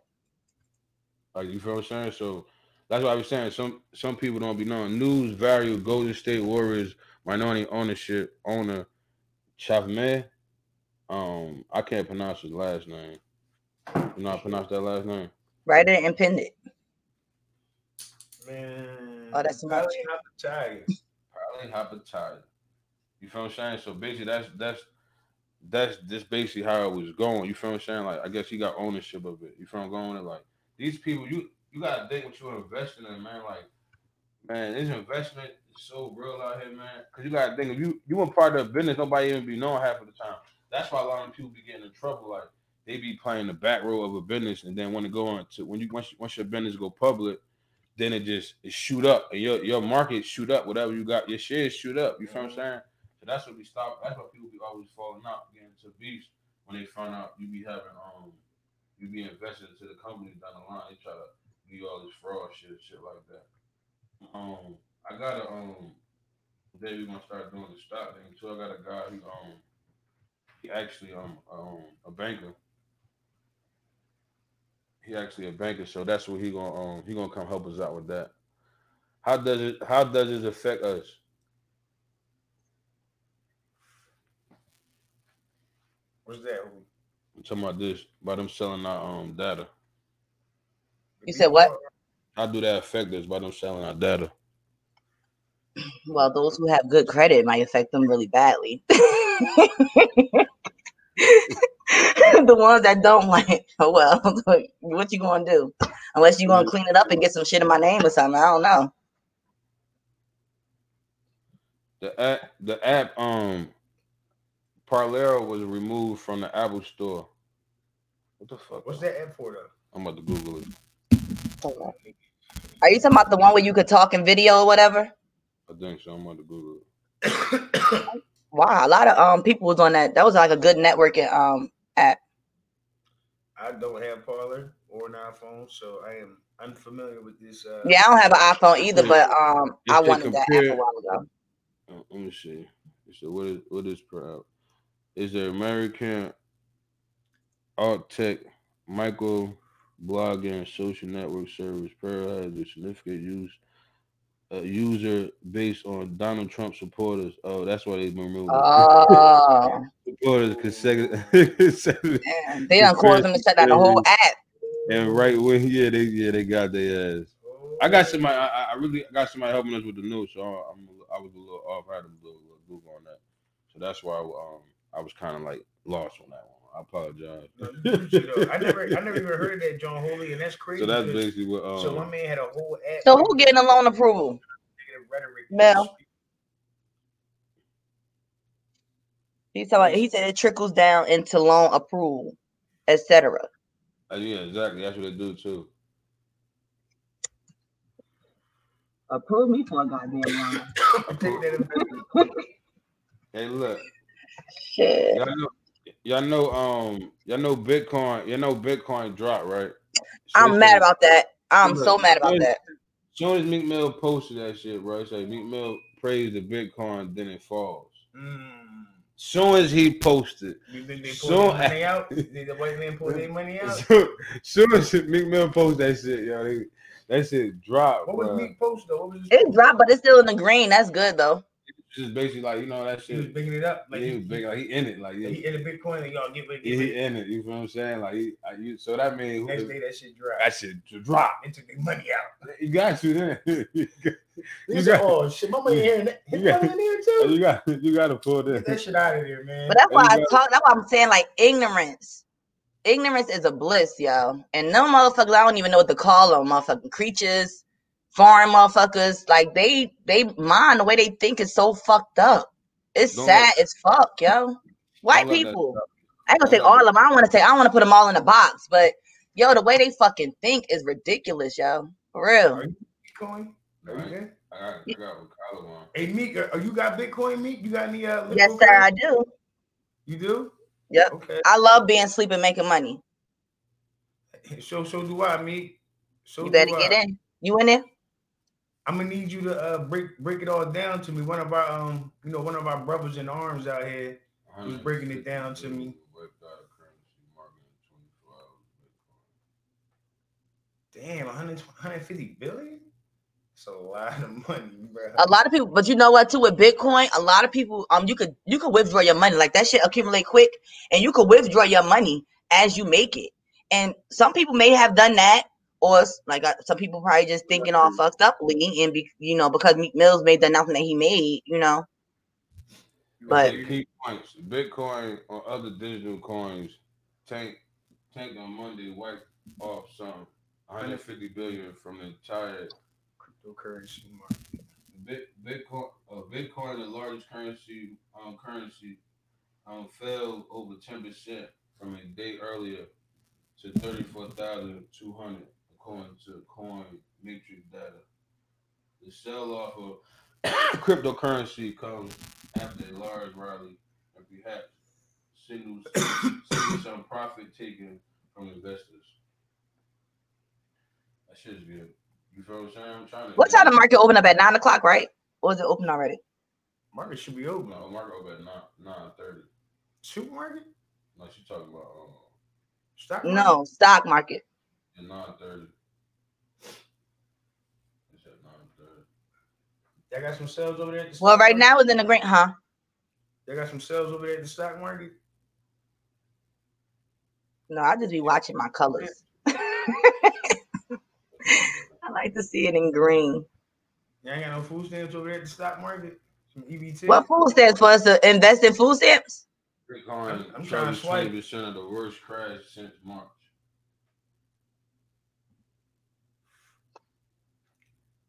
like you feel what I'm saying. So that's why I was saying some some people don't be knowing. News value Golden State Warriors minority ownership owner Chamath. Um, I can't pronounce his last name. You know how to pronounce that last name? Write it and pin it. Man. Oh, that's too much. probably not tired. Probably hepatitis. You feel what I'm saying? So basically, that's that's that's just basically how it was going. You feel what I'm saying? Like I guess he got ownership of it. You feel what I'm going? Like these people, you you gotta think what you're investing in, man. Like man, this investment is so real out here, man. Cause you gotta think if you you a part of the business, nobody even be knowing half of the time. That's why a lot of people be getting in trouble. Like they be playing the back row of a business, and then when it go on to when you once once your business go public, then it just it shoot up, and your your market shoot up. Whatever you got, your shares shoot up. You feel what I'm mm-hmm. saying? That's what we stop. That's why people be always falling out, getting into beefs when they find out you be having um you be invested into the company down the line. They try to you all this fraud shit, shit like that. Um, I got a um. Today we gonna start doing the stock thing too. I got a guy who um he actually um um a banker. He actually a banker, so that's what he gonna um he gonna come help us out with that. How does it how does it affect us? What's that? I'm talking about this about them selling our um data. You said what? How do that affect us by them selling our data? Well, those who have good credit might affect them really badly. *laughs* the ones that don't like, oh well, *laughs* what you gonna do? Unless you gonna clean it up and get some shit in my name or something. I don't know. The app the app um Parlero was removed from the Apple store. What the fuck? What's that app for though? I'm about to Google it. Are you talking about the one where you could talk in video or whatever? I think so. I'm about to Google it. *coughs* Wow, a lot of um people was on that. That was like a good networking um app. I don't have Parler or an iPhone, so I am unfamiliar with this. Uh, Yeah, I don't have an iPhone either, but um I they wanted that app a while ago. Uh, let me see. So what is what is per app? Is the American alt tech, micro blogging, and social network service. Parler has a significant use uh, user based on Donald Trump supporters. Oh, that's why they removed it. Oh, *laughs* supporters consecutive. *laughs* damn. they done caused them to shut down the whole app. and right when *laughs* yeah they yeah they got their ass. I got somebody. I, I- I really got somebody helping us with the news, so I'm I was a little off. I had a little, little Google on that, so that's why um I was kind of like lost on that one. I apologize. No, you should, I never, I never even heard of that John Holy, and that's crazy. So that's basically what. Um, so my man had a whole app. So with who getting a loan approval? negative rhetoric. Mel. He said like he said it trickles down into loan approval, etc. uh, yeah, exactly. That's what they do too. Approve me for a goddamn loan. I'll *laughs* take that. *laughs* Hey, look, Shit. y'all know, y'all know, um, y'all know Bitcoin. You know Bitcoin dropped, right? I'm So- mad about that. I'm so mad about soon- that. Soon as Meek Mill posted that shit, bro, it's like Meek Mill praised the Bitcoin, then it falls. Mm. Soon as he posted, they pulled So- *laughs* their money out? Did the white man pull their money out? soon, soon as Meek Mill posted that shit, yo, they, that shit dropped. What was. Meek post though? What was his It dropped, but it's still in the green. That's good though. Just basically like you know that shit. He was shit. bigging it up. Like he he, was big, like he in it, like he, he, he in the Bitcoin and y'all get ready. he, Get he in it. You feel what I'm saying? Like he, I, you, so that means Next day that shit dropped. that shit to drop. and took their money out. You got to then. *laughs* you got, You oh, got- "Oh shit, my money here, his you got- money in there too." you got you got to pull this. Get that this. shit out of here, man. But that's why I you talk. That's why I'm saying like ignorance. Ignorance is a bliss, yo. And no motherfuckers, I don't even know what to call them. Motherfucking creatures, foreign motherfuckers. Like they, they mind the way they think is so fucked up. It's Don't sad let- as fuck, yo. White Don't let that people. I ain't gonna say Don't let all of them. I don't want to say. I don't want to put them all in a box. But yo, the way they fucking think is ridiculous, yo. For real. Are you Bitcoin? Are you there? I got, I got what Kyler on. Hey Meek, are, are you got Bitcoin, Meek? You got any? Uh, Yes, liquid sir. I do. You do? Yep. Okay. I love being asleep and making money. So so do I, Meek. So You better do get I. in. You in there? I'm gonna need you to uh, break break it all down to me. One of our um, you know, one of our brothers in arms out here. He was breaking it down to me. Damn, 100, 150 billion. That's a lot of money, bro. a lot of people but you know what too with bitcoin a lot of people um you could you could withdraw your money like that shit accumulate quick and you could withdraw your money as you make it and some people may have done that or like some people probably just thinking all fucked up we and be, you know because Meek Mills made the announcement that he made, you know. But points: Bitcoin or other digital coins tank tank on Monday wiped off some 150 billion from the entire cryptocurrency market. Bitcoin, uh, Bitcoin, the largest currency, um, currency, um, fell over 10 percent from a day earlier to 34,200 coin to coin metric data. The sell off of *coughs* cryptocurrency comes after a large rally and perhaps signals, *coughs* signals some profit taken from investors. That shit's good. You feel what I'm saying? I'm trying to what time the market open up at nine o'clock, right? Or is it open already? Market should be open. No, market open at nine nine thirty. Supermarket? No, she talking about um, stock. Market? No, stock market at nine thirty. It's at nine thirty. They got some sales over there. At the well right market? now it's in the green huh They got some sales over there at the stock market. no i just be watching my colors *laughs* i like to see it in green You ain't got no food stamps over there at the stock market. Some EBT. what food stamps for us to invest in food stamps Bitcoin I'm- I'm trying to travels swipe. twenty percent of the worst crash since March.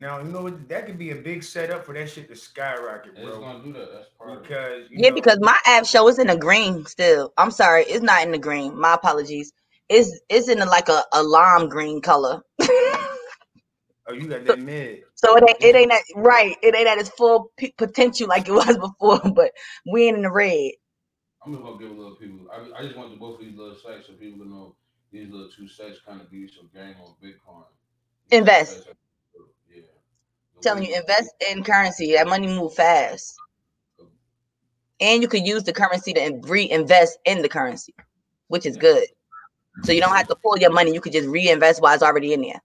Now you know what? That could be a big setup for that shit to skyrocket, And it's gonna do that. That's part of it. Because Yeah, know, because my app show is in the green still. I'm sorry, it's not in the green. My apologies. It's it's in the, like a, a lime green color. oh, you got *laughs* that mid. so it ain't it ain't that right. It ain't at its full p- potential like it *laughs* was before. But we ain't in the red. I'm just gonna give a little people. I, I just want to both of these little sites so people can know these little two sites kind of give you some game on Bitcoin. These Invest. sites are- Yeah. The telling you invest in currency. That money move fast, and you could use the currency to reinvest in the currency, which is good. So you don't have to pull your money. You could just reinvest while it's already in there.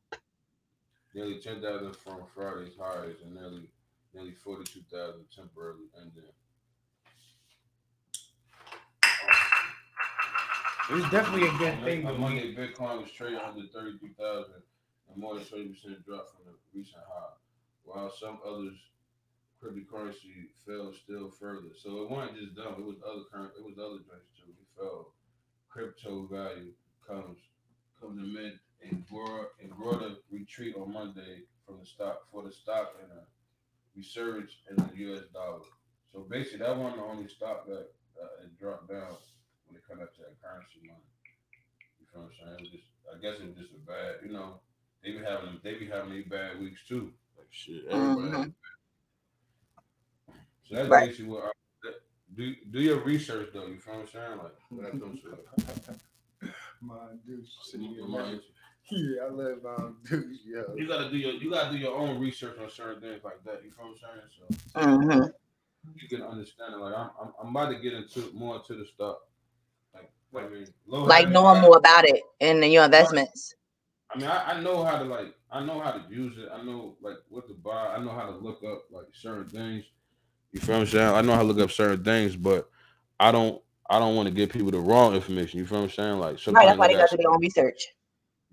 Nearly 10,000 from Friday's highs and nearly nearly 42,000 temporarily ending. It's definitely a good thing. On to Monday. Bitcoin was trading under 33,000 and more than 20% drop from the recent high, while some others cryptocurrency fell still further. So it wasn't just them; it was other current, it was other joints too. It fell. Crypto value comes comes to mid and broad broader retreat on Monday from the stock for the stock and a resurgence in the U.S. dollar. So basically, that wasn't the only stock that uh, it dropped down when it comes up to that currency money. You feel what I'm saying? It was just, I guess it was just a bad, you know, they be having they be having these bad weeks too. Like shit, everybody. Mhm. So that's Right. basically what. I, do do your research though. You feel what I'm saying? Like when that comes to. *laughs* My dude, yeah, I love um, dude, yo. You gotta do your you gotta do your own research on certain things like that. You feel what I'm saying? So hmm you get an understanding. Like I'm, I'm, I'm about to get into more into the stuff. Like I mean, Like having- knowing more about it and your investments. I mean, I, I know how to like, I know how to use it. I know like what to buy. I know how to look up like certain things. You feel what I'm saying? I know how to look up certain things, but I don't, I don't want to give people the wrong information. You feel what I'm saying? Like Right. That's why they got to do their own research.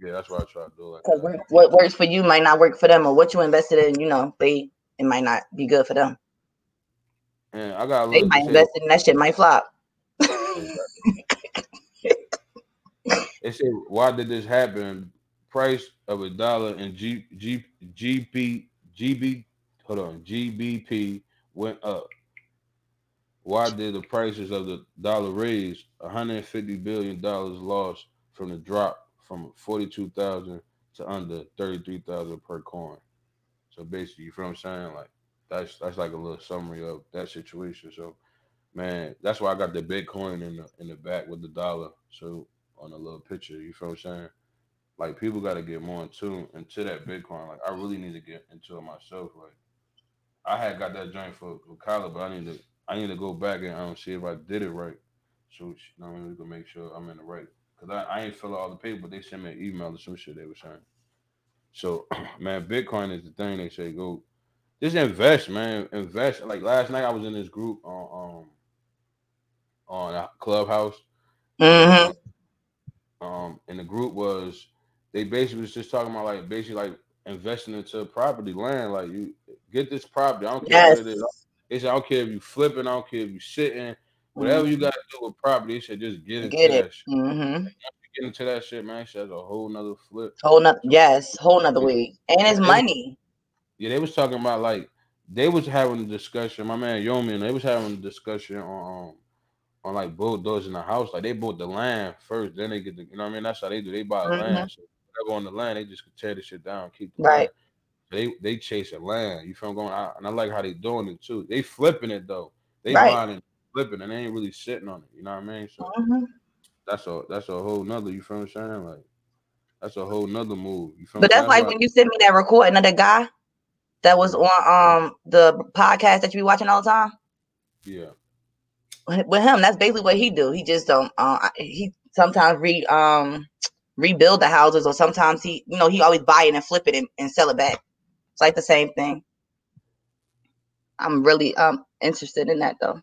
yeah, that's what I try to do. Like, Because that. what works for you might not work for them, or what you invested in, you know, they it might not be good for them. and I got They might invest in that shit might flop. It said, why did this happen? Price of a dollar in G, G, GP, GB, hold on, GBP went up. Why did the prices of the dollar raise? 150 billion dollars lost from the drop from 42,000 to under 33,000 per coin. So basically, you feel what I'm saying? Like that's that's like a little summary of that situation. So, man, that's why I got the Bitcoin in the in the back with the dollar. So on a little picture, you feel what I'm saying? Like people got to get more in tune into that Bitcoin. Like I really need to get into it myself. Like I had got that joint for, for college, but I need to I need to go back and um, see if I did it right. So you know, we can make sure I'm in the right. Cause I, I ain't fill out all the paper, but they sent me an email or some shit they were saying. So *clears throat* man, Bitcoin is the thing they say go just invest, man. Invest. Like last night I was in this group on um on a Clubhouse. hmm Um and the group was they basically was just talking about like basically like investing into property, land. Like you get this property. I don't care Yes. what it is. Said, I don't care if you flipping, I don't care if you sitting, whatever you gotta do with property, they said just get into Get that it. shit. hmm Get into that shit, man. Has a whole nother flip. Whole nother, yes, whole nother week, and it's money. Yeah, they was talking about like they was having a discussion. My man Yomi and they was having a discussion on um, on like bulldozing the house. Like they bought the land first, then they get the you know what I mean. That's how they do. They buy Mhm. land. So on the land, they just could tear the shit down, keep Right. They they chasing land. You feel going out, and I like how they doing it too. They flipping it though. They Right. flipping, and they ain't really sitting on it. You know what I mean? So Mhm. that's a that's a whole nother. You feel what I'm saying? Like that's a whole nother move. You feel But that's like when you sent me that recording of the guy that was on um the podcast that you be watching all the time. yeah. with him, that's basically what he do. He just don't. Uh, he sometimes read um rebuild the houses, or sometimes he, you know, he always buy it and flip it and, and sell it back. It's like the same thing. I'm really um interested in that though.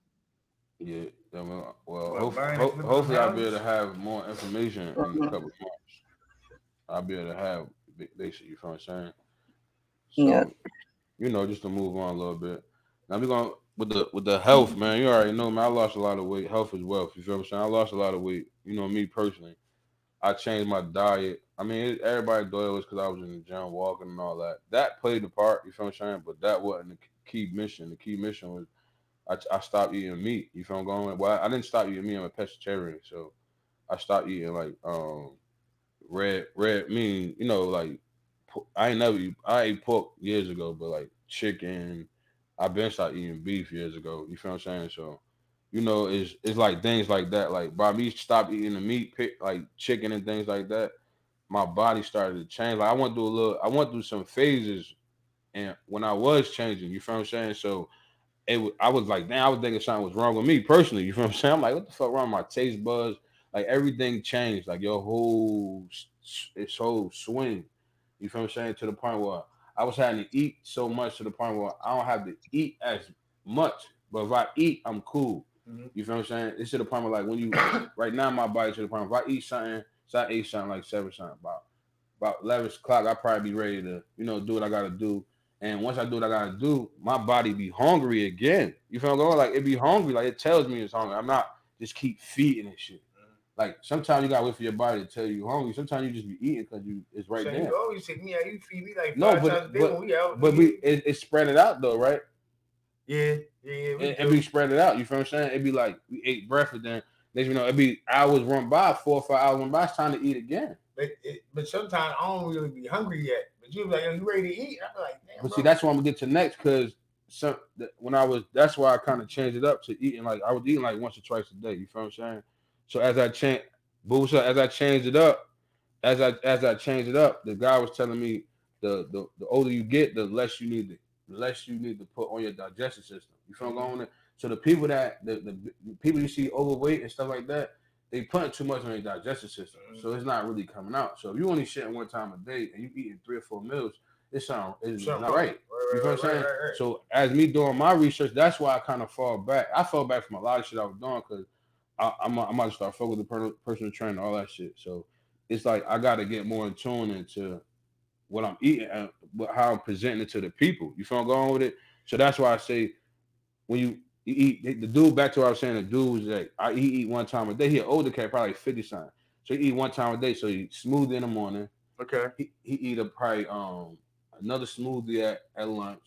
Yeah. I mean, well, What, hope, ho- hopefully I'll be able to have more information in a Mhm. couple of months. I'll be able to have basically, you feel what I'm saying? Yeah. You know, just to move on a little bit. Now we're going with the with the health, man. You already know, man. I lost a lot of weight. Health is wealth. You feel what I'm saying? I lost a lot of weight. You know me personally. I changed my diet. I mean, everybody thought it was because I was in the gym walking and all that. That played a part. You feel what I'm saying? But that wasn't the key mission. The key mission was I, I stopped eating meat. You feel I'm going? Well, I didn't stop eating meat. I'm a pescatarian, so I stopped eating like um red red meat. You know, like I ain't never I ate pork years ago, but like chicken. I've been stopped eating beef years ago. You feel what I'm saying? So, you know, it's it's like things like that. Like by me stop eating the meat, pick like chicken and things like that. My body started to change. Like I went through a little. I went through some phases, and when I was changing, you feel what I'm saying? So it wa- I was like, damn, I was thinking something was wrong with me personally. *laughs* You feel what I'm saying? I'm like, what the fuck wrong with my taste buds? like everything changed. Like your whole its whole swing. You feel what I'm saying? To the point where I was having to eat so much to the point where I don't have to eat as much. But if I eat, I'm cool. Mhm. You feel what I'm saying? It's to the point where like when you *coughs* right now my body to the point where if I eat something, so I ate something like seven something about about eleven o'clock, I probably be ready to, you know, do what I gotta do. And once I do what I gotta do, my body be hungry again. You feel what I'm going? Like it be hungry, like it tells me it's hungry. I'm not just keep feeding and shit. Like sometimes you gotta wait for your body to tell you hungry. Sometimes you just be eating because you it's right so there. you always say me, you feed me like No, but- times a day but- we out. But we it, it's spread it out though, right? yeah, yeah, yeah. we It, it be spread it out. You feel what I'm saying? It'd be like we ate breakfast, then next you know, it'd be hours run by, four or five hours run by. It's time to eat again. But it, but sometimes I don't really be hungry yet. But you be like, Yo, you ready to eat? I'm like, damn. But bro. see, that's why I'm gonna get to next because some when I was that's why I kind of changed it up to eating like I was eating like once or twice a day. You feel what I'm saying? So as I change, but so as I changed it up, as I as I changed it up, the guy was telling me the the, the older you get, the less you need to the less you need to put on your digestive system. You feel what I'm going? So the people that the, the people you see overweight and stuff like that, they putting too much on their digestive system, mm-hmm. so it's not really coming out. So if you only shitting one time a day and you eating three or four meals, it's not it's Something not wrong. right. You feel what I'm saying? right, right. So as me doing my research, that's why I kind of fall back. I fell back from a lot of shit I was doing because I'm I'm about to start focusing with the personal training, all that shit. So it's like I got to get more in tune into what I'm eating and what, how I'm presenting it to the people. You feel I'm going with it? So that's why I say when you, you eat the dude back to what I was saying, the dude was like I he eat one time a day. He an older cat, probably like 50 something. So he eat one time a day. So he smoothie in the morning Okay. he, he eat a probably um another smoothie at, at lunch,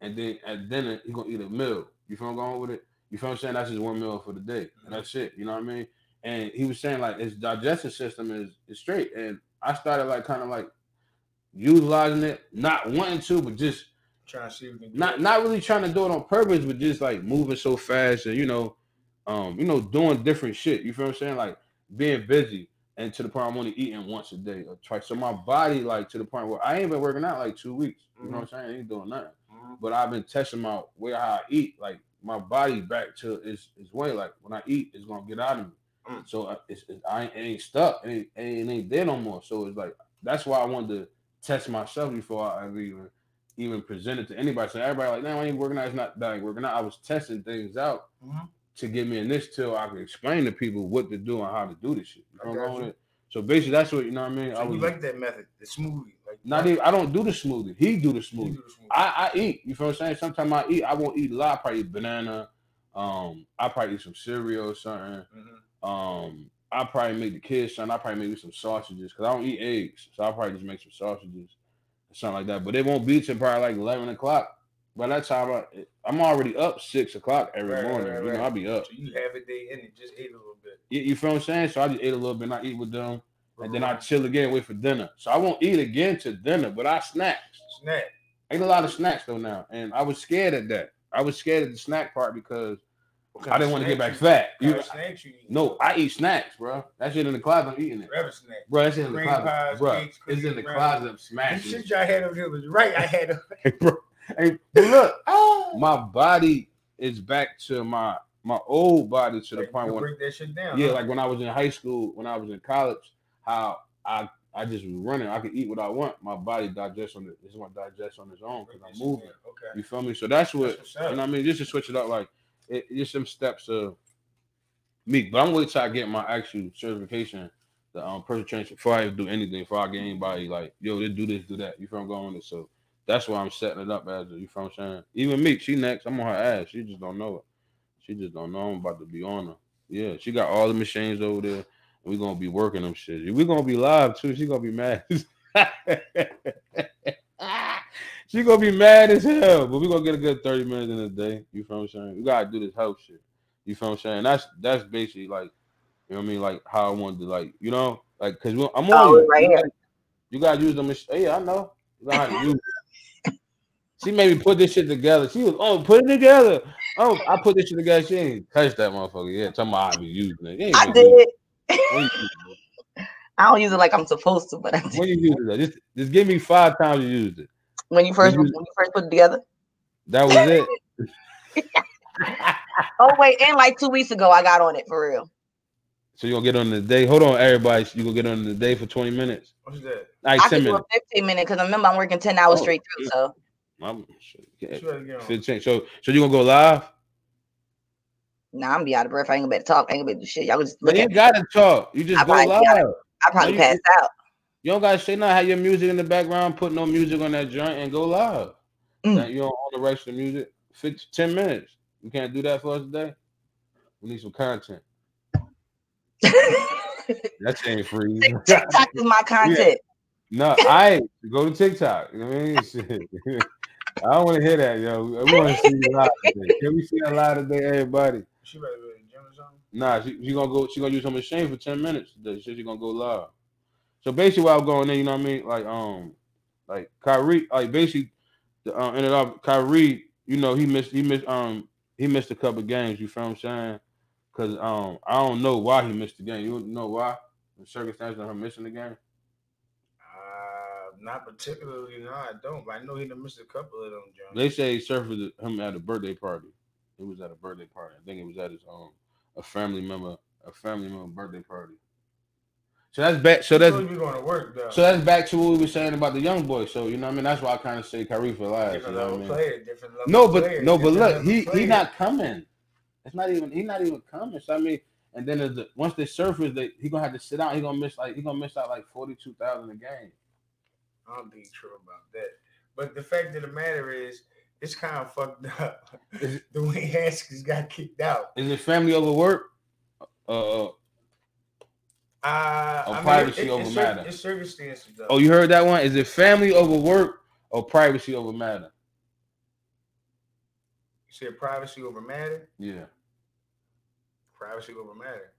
and then at dinner he gonna eat a meal. You feel I'm going with it? You feel what I'm saying? That's just one meal for the day, and that's it. You know what I mean? And he was saying like his digestive system is is straight, and I started like kind of like utilizing it, not wanting to, but just Trying to see not not really trying to do it on purpose, but just like moving so fast and you know, um, you know, doing different shit. You feel what I'm saying? Like being busy and to the point I'm only eating once a day or twice. So my body, like to the point where I ain't been working out like two weeks. You know what I'm saying? I ain't doing nothing. Mhm. But I've been testing my where how I eat, like my body back to its its way. Like when I eat, it's gonna get out of me. Mm. So uh, it's, it's I ain't, it ain't stuck. It ain't, it ain't there no more. So it's like that's why I wanted to test myself before I even even presented to anybody. So everybody like, no, I ain't working out. It's not that I ain't working out. I was testing things out Mhm. to get me in this till I could explain to people what to do and how to do this shit. You know what I'm So basically, that's what you know what I mean. I So you was like that method, the smoothie? Like not even. I don't do the smoothie. He do the smoothie. do the smoothie. I, I eat. You feel what I'm saying? Sometimes I eat. I won't eat a lot. I probably eat banana. Um, I probably eat some cereal or something. Mhm. Um, I probably make the kids something. I probably make some sausages because I don't eat eggs, so I probably just make some sausages or something like that. But it won't be till probably like eleven o'clock. By that time, I, I'm already up six o'clock every Right, right, morning. right, you know, right. I'll be up. So you have a day in it, just ate a little bit. You, you feel what I'm saying? So I just ate a little bit. and I eat with them, and then I Right. chill again, wait for dinner. So I won't eat again to dinner, but I snack. snack. I eat a lot of snacks though now, and I was scared at that. I was scared of the snack part because I didn't want to get back fat. You, snacks you eat? no, I eat snacks, bro. That shit in the closet. I'm eating it, Rabbit snack. bro. That shit in the closet, pies, bro. cakes, It's in cookies, the brownies. closet. I'm The smashing. shit y'all had over there was right. I had a *laughs* Hey, bro. Hey, but look, oh, my body is back to my my old body to the point where break that shit down. yeah, huh? like when I was in high school, when I was in college, how I I just was running. I could eat what I want. My body digests on it. It's gonna digest on its own Break because that I'm shit moving. down. Okay. You feel me? So that's what That's what's you up. know. What I mean, just to switch it up, like it, it's some steps of me. But I'm till I get my actual certification, the um personal trainer before I do anything. Before I get anybody like, yo, they do this, do that. You I'm going it. So that's why I'm setting it up as. You feel I'm saying? Even me, she next. I'm on her ass. She just don't know it. She just don't know. I'm about to be on her. Yeah, she got all the machines over there. We're gonna be working them shit. We're gonna be live too. She gonna be mad. *laughs* she gonna be mad as hell, but we're gonna get a good 30 minutes in a day. You feel what I'm saying? We gotta do this health shit. You feel what I'm saying? That's that's basically like, you know what I mean? Like how I wanted to like, you know, like cause we- I'm on Oh, you. right you, gotta, you gotta use the machine. Yeah, I know. You gotta use it. She made me put this shit together. She was, oh, put it together. Oh, I put this shit together. She ain't touched that motherfucker. Yeah, talking about I be using it. I did. it. When you use it? *laughs* I don't use it like I'm supposed to, but I did. When you use it, just, just give me five times you used it. When you first you- when you first put it together. That was it. *laughs* *laughs* Oh wait, and like two weeks ago I got on it for real. So you gonna get on the day? Hold on, everybody. You gonna get on the day for twenty minutes? What's that? Like I ten can do a minutes. 15 minute because I remember I'm working 10 hours Oh, straight through. So I'm- yeah, What you gotta get on? Fifteen. So so you gonna go live? now nah, I'm gonna be out of breath. I ain't gonna be able to talk. I ain't gonna be able to do shit. Y'all just But look you at gotta talk. You just I go probably live. I probably No, you- passed out. You don't gotta say nothing. Have your music in the background. Put no music on that joint and go live. Mm. Now, you don't own the rights to the music. 50, 10 minutes. You can't do that for us today. We need some content. *laughs* That ain't free. TikTok is my content. no, I go to TikTok. You know what I mean? *laughs* Shit. I don't want to hear that, yo. We want to see you live today. Can we see that live today, everybody? She better go to the gym or something. Nah, she, she gonna go. She gonna use her machine for ten minutes. today. She, she gonna go live. So basically, while I'm going in, you know what I mean? Like um, like Kyrie, like basically, the uh, ended up Kyrie. You know, he missed. He missed. Um, he missed a couple games. You feel what I'm saying? Cause um, I don't know why he missed the game. You know why? The circumstances of him missing the game. Uh, not particularly. No, I don't. But I know he done missed a couple of them. John. They say he surfaced him at a birthday party. It was at a birthday party. I think it was at his um a family member a family member birthday party. So that's back. So that's going to work though. So that's back to what we were saying about the young boy. So you know, what I mean, that's why I kind of say Kyrie for last. You different know I mean? player, No, but player, no, but look, he he not coming. It's not even he not even coming. So I mean, and then the, once they surface, they he gonna have to sit out. He gonna miss like he gonna miss out like forty two thousand a game. I don't think true about that. But the fact of the matter is, it's kind of fucked up. Is- *laughs* the way Haskins got kicked out. Is it family over work? Uh, Uh, Or I mean, privacy it, it, over it's cir- matter. It's circumstances though. oh, you heard that one? Is it family over work or privacy over matter? You said privacy over matter. Yeah, Privacy over matter.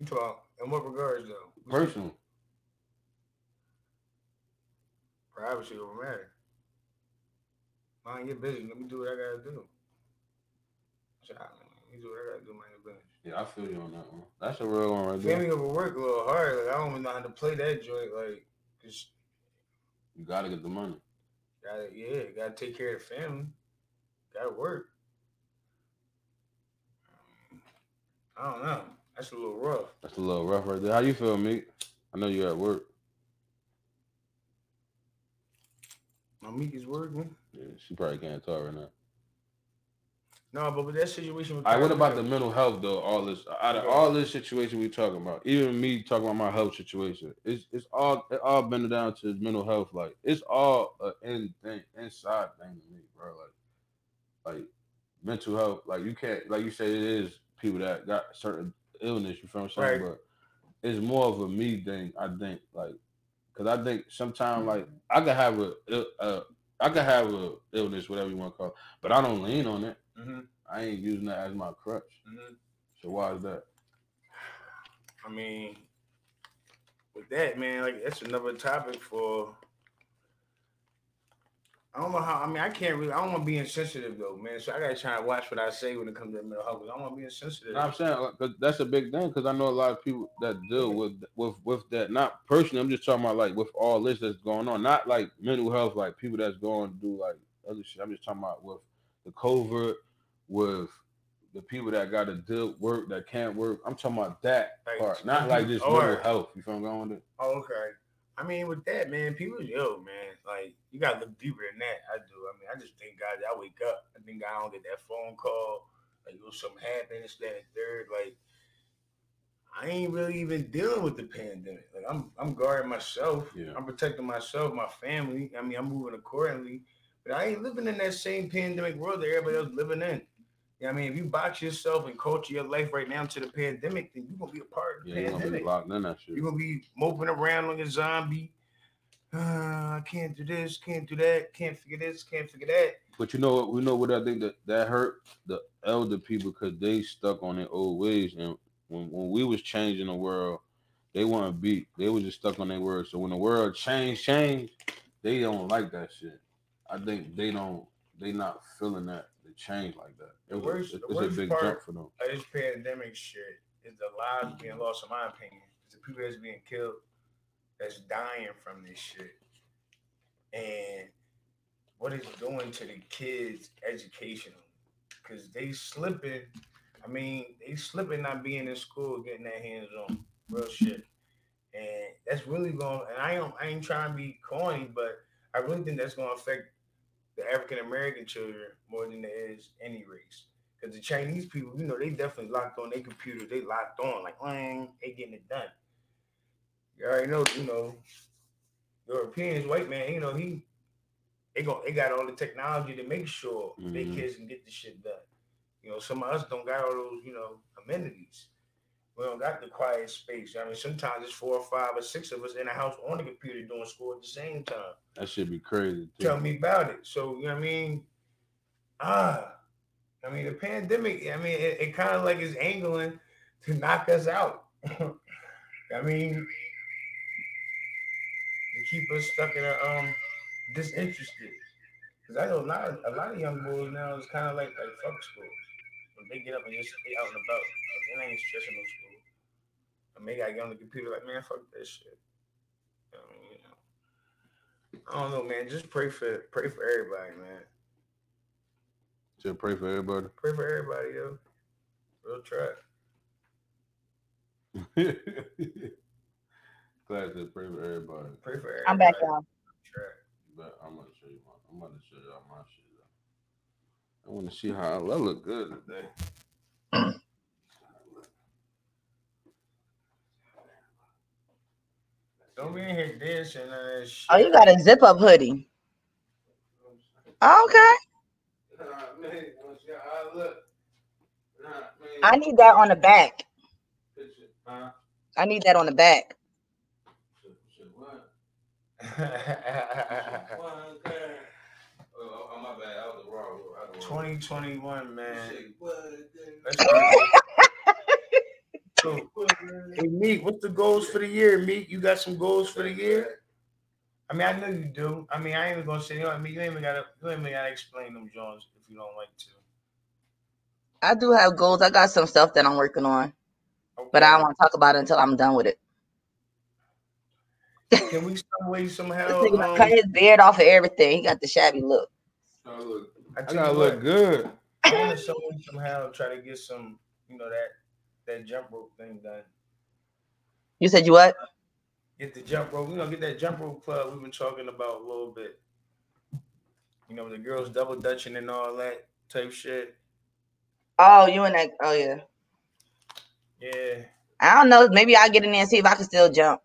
You talk in what regards though? personal. Privacy over matter. Mind your business. Let me do what I gotta do. Child, Let me do what I gotta do. Mind your business. Yeah, I feel you on that one. That's a real one right there. Family over work a little hard. Like I don't even know how to play that joint. Like, just You gotta get the money. gotta yeah, gotta take care of the family. Gotta work. I don't know. That's a little rough. That's a little rough right there. How you feel, Meek? I know you at work. My meek is working. Yeah, she probably can't talk right now. No, but with that situation with right, what about the mental health though? All this out of all this situation we talking about, even me talking about my health situation, it's it's all it all been down to his mental health. Like it's all a in thing inside thing to me, bro. Like like mental health, like you can't like you say it is people that got certain illness, you feel what I'm saying? Right. But it's more of a me thing, I think, like because I think sometimes like I could have a, ill- uh, I could have a illness, whatever you want to call it, but I don't lean on it. Mhm, I ain't using that as my crutch. mhm. So why is that? I mean, with that, man, like that's another topic for. I don't know how. I mean, I can't really. I don't want to be insensitive though, man. So I gotta try and watch what I say when it comes to mental health. I don't want to be insensitive. What I'm saying? Like, 'cause that's a big thing because I know a lot of people that deal with with with that. Not personally, I'm just talking about like with all this that's going on. Not like mental health, like people that's going to do like other shit. I'm just talking about with the COVID, with the people that got to do work that can't work. I'm talking about that Like, part, not like *laughs* just or- mental health. You feel what I'm going to? Oh, okay. I mean, with that, man, people, yo, man, like you gotta look deeper than that. I do. I mean, I just think God, I wake up. I think I don't get that phone call. Like, yo, something happened. It's that and third. Like, I ain't really even dealing with the pandemic. Like, I'm, I'm guarding myself. Yeah. I'm protecting myself, my family. I mean, I'm moving accordingly. But I ain't living in that same pandemic world that everybody else living in. You know what I mean, if you box yourself and culture your life right now to the pandemic, then you're gonna be a part of the Yeah, you're gonna be pandemic. locked in that shit. You're gonna be moping around like a zombie. Uh, I can't do this, can't do that, can't figure this, can't figure that. But you know what? We know what I think that that hurt the elder people because they stuck on their old ways. And when, when we was changing the world, they weren't beat. They was just stuck on their word. So when the world changed, changed, they don't like that shit. I think they don't. They not feeling that change like that. It was, worst- it's the a worst big part- jump for them. Like this pandemic shit is the lives being lost, in my opinion. It's the people that's being killed, that's dying from this shit. And what it's doing to the kids educational. Cause they slipping. I mean, they slipping not being in school, getting their hands on real shit, and that's really going. And I don't, I ain't trying to be corny, but I really think that's going to affect the African American children more than it is any race. Because the Chinese people, you know, they definitely locked on their computer. They locked on, like, "Wang," they getting it done. You already know, you know, Europeans, white man, you know, he they go they got all the technology to make sure their Mhm. kids can get the shit done. You know, some of us don't got all those, you know, amenities. We don't got the quiet space. I mean, sometimes it's four or five or six of us in the house on the computer doing school at the same time. That should be crazy. Too. Tell me about it. So, you know what I mean? Ah, I mean, the pandemic, I mean, it, it kind of like is angling to knock us out. *laughs* I mean, to keep us stuck in a um disinterested. Because I know a lot, of, a lot of young boys now is kind of like like fuck school. When they get up and just stay out and about, like, they ain't stressing no school. And they got to get on the computer like, man, fuck that shit. I mean, you know. I don't know, man. Just pray for pray for everybody, man. Should pray for everybody. Pray for everybody, yo. Real track. Glad to pray for everybody. Pray for everybody. I'm back, y'all. But I'm gonna show you my. I'm gonna show y'all my shit. Though. I want to see how I look good today. *clears throat* Don't be in here dancing and that shit. Oh, you got a zip up hoodie. Oh, okay. Nah, man, wanna see how I look? Nah, man. I need that on the back. I need that on the back. *laughs* Shit, what? One girl. Oh, oh, my bad. I was the wrong. I was the wrong. 2021, man. *laughs* Shit, what? Let's go. So, hey, Meek, what's the goals for the year, Meek? You got some goals for the year? I mean, I know you do. I mean, I ain't even gonna say, you know, what I mean, you ain't even gotta, you ain't even gotta explain them, Jones, if you don't like to. I do have goals. I got some stuff that I'm working on, but I don't want to talk about it until I'm done with it. Can we some way *laughs* This somehow? nigga done Um, cut his beard off of everything. He got the shabby look. I look. I I gotta look what, good. I want to some way somehow try to get some, you know, that that jump rope thing done. You said you what? Get the jump rope, We gonna get that jump rope club we've been talking about a little bit. You know, the girls double dutching and all that type shit. Oh, you and that? Oh yeah. Yeah, I don't know. Maybe I'll get in there and see if I can still jump.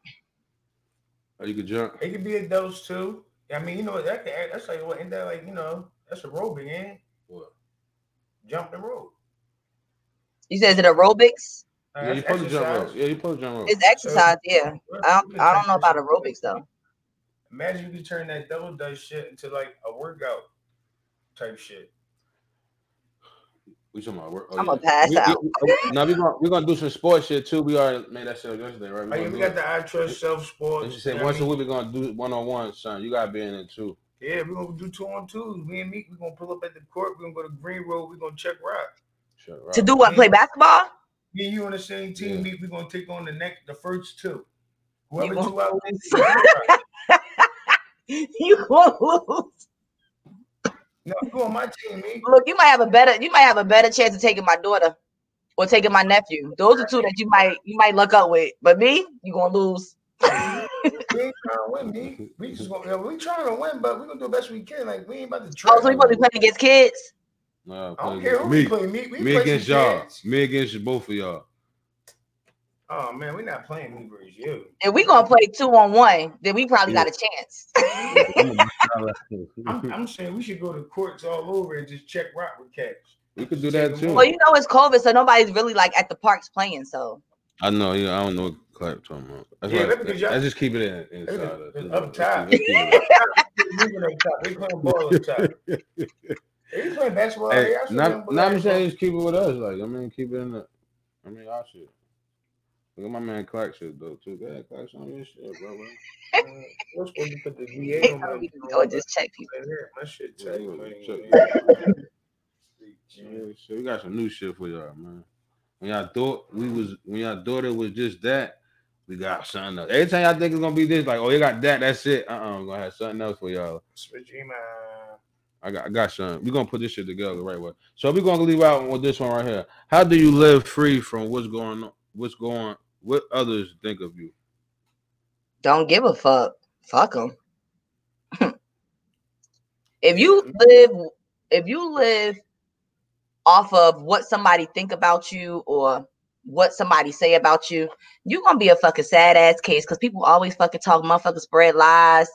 Oh, you could jump. it could be a dose too. I mean, you know, that that's like what ain't that like you know that's aerobic, man. What? Jump the rope. You said is it aerobics? Uh, Yeah, you that's the jump rope. Yeah, you supposed the jump rope. It's exercise, yeah. I don't, I don't know about aerobics though. Imagine you could turn that double dutch shit into like a workout type shit. We talking about work. Oh, I'm yeah. gonna pass We- out. we- now we're gonna we gonna do some sports shit too. We already made that shit yesterday, right? Oh, We yeah, we got it. the I Trust Self Sports. And she said once a week we're gonna do one on one, son. You gotta be in it too. Yeah, we're gonna do two on twos. Me and me, we're gonna pull up at the court. We're gonna go to Green Road. We're gonna check rock. Shut right. To do what? Play basketball? Me and you on the same team, Yeah. Meek. We're gonna take on the next, the first two. Whoever You two out gonna wins, lose. *laughs* you gonna lose. No, you on my team, Meek. Look, you might have a better you might have a better chance of taking my daughter or taking my nephew. Those are two that you might you might luck up with. But me, you gonna lose. We ain't trying to win, Meek. We just gonna, we trying to win, but we gonna do the best we can. Like we ain't about to try. Oh, so we supposed to be playing against kids? Nah, I don't care who against we me. play, Meek. We Me play against y'all. kids. Me against both of y'all. Oh man, we're not playing me versus you. If we gonna play two on one, then we probably got a chance. *laughs* I'm, I'm saying we should go to courts all over and just check rock with cats. we could do that too. well, you know it's COVID, so nobody's really like at the parks playing. So I know. Yeah, I don't know what Clap talking about. That's Yeah, why. that's because y'all- Let's just keep it in, inside. It's us. up top. Let's keep it- Moving up top. They playing ball up top. *laughs* They playing basketball. Hey, Hey, I should not, them not I'm black saying just keep it with us. Like I mean, keep it in the. I mean, y'all shit. Look at my man Clark shit though too. Go ahead, Clark, on your shit, bro. bro. Uh, We're supposed to put the VA on my. or just check people. My shit Yeah, you man. check- *laughs* Yeah, so we got some new shit for y'all, man. When y'all thought we was, when y'all thought it was just that, we got something else. Every time y'all think it's gonna be this, like, oh, you got that, that's it. Uh, uh-uh, I'm gonna have something else for y'all. Switch email. I got I got some. We're gonna put this shit together the right way. So we're gonna leave out with this one right here. How do you live free from what's going on? What's going? What others think of you? Don't give a fuck. Fuck them. *laughs* if you live, if you live off of what somebody think about you or what somebody say about you, you gonna be a fucking sad ass case because people always fucking talk, motherfuckers spread lies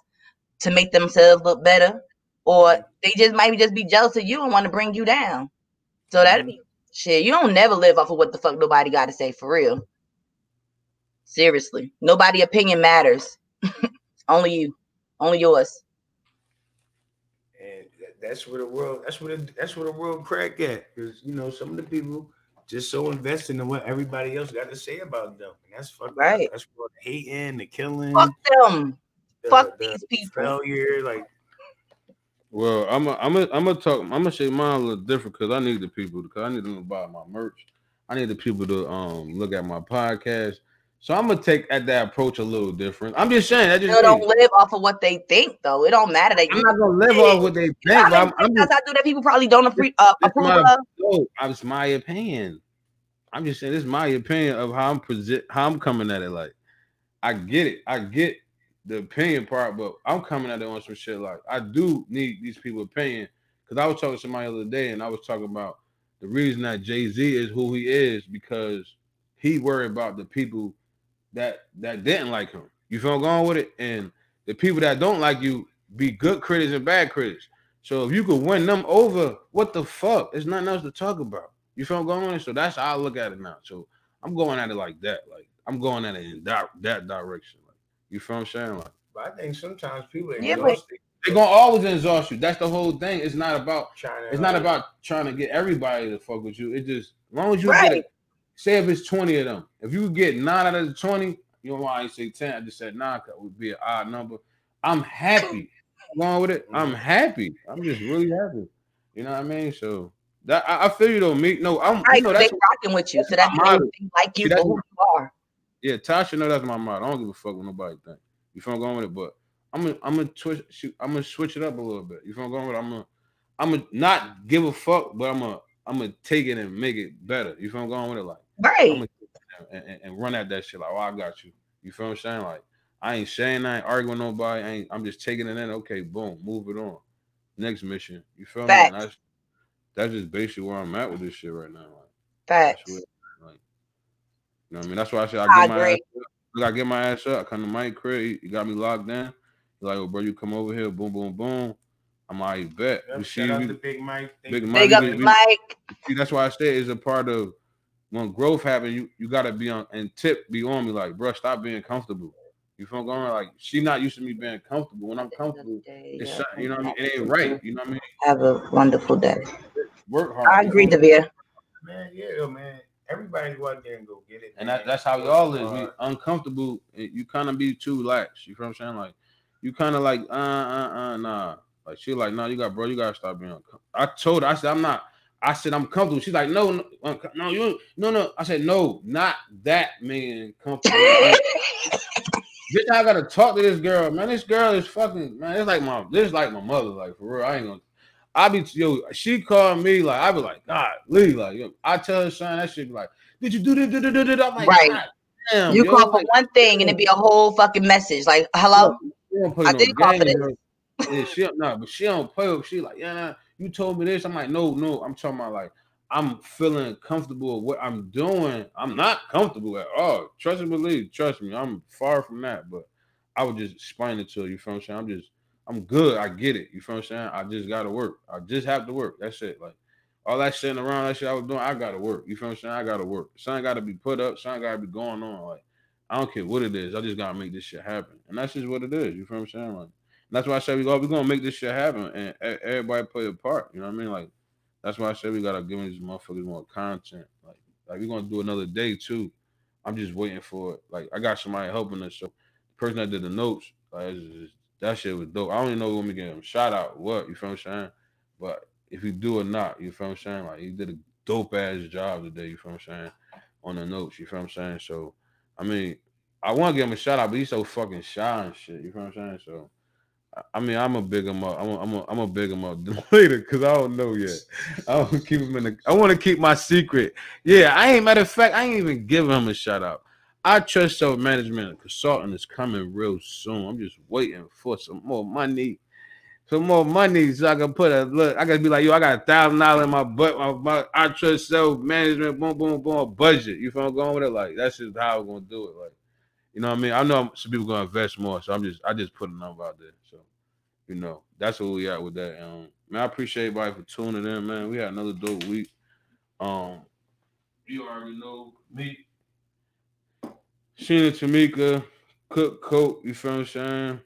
to make themselves look better, or they just might just be jealous of you and want to bring you down. So that'd be mm-hmm. shit. You don't never live off of what the fuck nobody got to say for real. Seriously, nobody opinion matters. *laughs* Only you, only yours. and that's where the world that's where the, that's where the world crack at because you know some of the people just so invested in what everybody else got to say about them and that's fucked up. Right. that's what hating the killing Fuck them. the, fuck the these people. failure like Well, I'm a, I'm a, I'm gonna talk. I'm gonna say mine a little different because I need the people because I need them to buy my merch. I need the people to um look at my podcast. So I'm gonna take at that approach a little different. I'm just saying that just They don't live off of what they think, though. It don't matter that I'm not gonna live off what they You know think. many I'm, I'm just, I do that people probably don't appre- uh, approve my- of. no, it's my opinion. I'm just saying this is my opinion of how I'm present, how I'm coming at it. Like, I get it, I get the opinion part, but I'm coming at it on some shit. Like, I do need these people opinion because I was talking to somebody the other day, and I was talking about the reason that Jay Z is who he is because he worried about the people that that didn't like him. You feel I'm going with it, and the people that don't like you be good critics and bad critics. So if you could win them over, what the fuck? There's nothing else to talk about. You feel I'm going? So that's how I look at it now. So I'm going at it like that. Like I'm going at it in that that direction. Like you feel I'm saying? Like but i think sometimes people are Yeah, but- they're gonna always exhaust you. That's the whole thing. It's not about trying to it's not like, about trying to get everybody to fuck with you. It just as long as you get it. Say if it's 20 of them, if you get nine out of the 20, you know why I say 10. I just said nine it would be an odd number. I'm happy. Along with it, I'm mm. happy. I'm just really happy. You know what I mean? So that I, I feel you though, me. No, I'm Right, you know they that's rocking with you, so that's that my means they like you See, for that's who you are. Yeah, Tasha know that's my motto. I don't give a fuck what nobody think. You feel I'm going with it, but I'm gonna I'm gonna twitch shoot, I'm gonna switch it up a little bit. You feel I'm going with it? I'm gonna I'm gonna not give a fuck, but I'm gonna I'm gonna take it and make it better. You feel I'm going with it? Like Right. and, and, and run at that shit like, oh, I got you. You feel what I'm saying? Like I ain't saying I ain't arguing with nobody. I ain't, I'm just taking it in. Okay, boom, move it on. Next mission. You feel me? That's that's just basically where I'm at with this shit right now. Like, that's Facts. like, you know what I mean? That's why I said I I get my ass up. I get my ass up. I come to Mike crib. He, he got me locked down. He's like, oh, bro, you come over here. Boom, boom, boom. I'm like, bet. Yep, We see shout out you. to big mike Thank Big. Mike, Big up we- Mike. See, that's why I say it's a part of when growth happens. You you gotta be on and tip be on me like, bro, stop being comfortable. You feel going like she not used to me being comfortable. When I'm comfortable, it's Yeah. something, you know what I mean. It ain't right. You know what I mean. Have a wonderful day. Work hard. I you agree, know? Devere. man yeah man everybody go out there and go get it And that, that's how we all is. We uncomfortable. You kind of be too lax. You feel what I'm saying? Like you kind of like uh uh uh nah. Like she like nah. You got bro. You gotta stop being. Uncomfortable. I told her. I said I'm not. I said I'm comfortable. She's like no no unco- no you no no. I said no not that man comfortable. *laughs* Like, Bitch, I gotta talk to this girl, man. This girl is fucking man. It's like my this is like my mother, like for real. I ain't gonna. I be yo. She called me like I be like God, Lee, like yo. I tell her son that shit be like, did you do this? Do, do, do, do? I'm like, Right. God damn, You yo, call for one thing and it be a whole fucking message. Like, hello? I no did call for this. Yeah, she don't- nah, but she don't play. She like, yeah, nah, you told me this. I'm like, no, no. I'm talking about like I'm feeling comfortable with what I'm doing. I'm not comfortable at all. Trust and believe. Trust me, I'm far from that. But I would just explain it to her. You feel what I'm saying? I'm just, I'm good. I get it. You feel what I'm saying? I just gotta work. I just have to work. That's it. Like all that sitting around, that shit I was doing, I gotta work. You feel what I'm saying? I gotta work. Something gotta be put up. Something gotta be going on. Like I don't care what it is. I just gotta make this shit happen. And that's just what it is. You feel what I'm saying? Like that's why I said we go, we're gonna make this shit happen and everybody play a part. You know what I mean? Like that's why I said we gotta give these motherfuckers more content. Like, like we're gonna do another day too. I'm just waiting for it. Like I got somebody helping us. So the person that did the notes, like it's that shit was dope. I don't even know when we get him shout out what, you feel I'm saying? But if you do or not, you feel I'm saying? Like he did a dope ass job today, you feel I'm saying? On the notes, you feel I'm saying? So I mean, I want to give him a shout out, but he's so fucking shy and shit. You feel what I'm saying? So I mean, I'm a big him up. I'm a, I'm a, I'm a big him up *laughs* later because I don't know yet. I want to keep him in the. I want to keep my secret. Yeah, I ain't. Matter of fact, I ain't even giving him a shout out. I trust self management consultant is coming real soon. I'm just waiting for some more money, some more money so I can put a look. I gotta be like, yo, I got a thousand dollars in my butt. My, my I trust self management. Boom, boom, boom. Budget. You feel I'm going with it? Like that's just how I'm gonna do it. Like, you know what I mean? I know some people gonna invest more, so I'm just I just put a number out there. So, you know, that's where we at with that. Um, man, I appreciate everybody for tuning in, man. We had another dope week. Um, you already know me. Sheena Tamika, Cook Coat, you feel what I'm saying?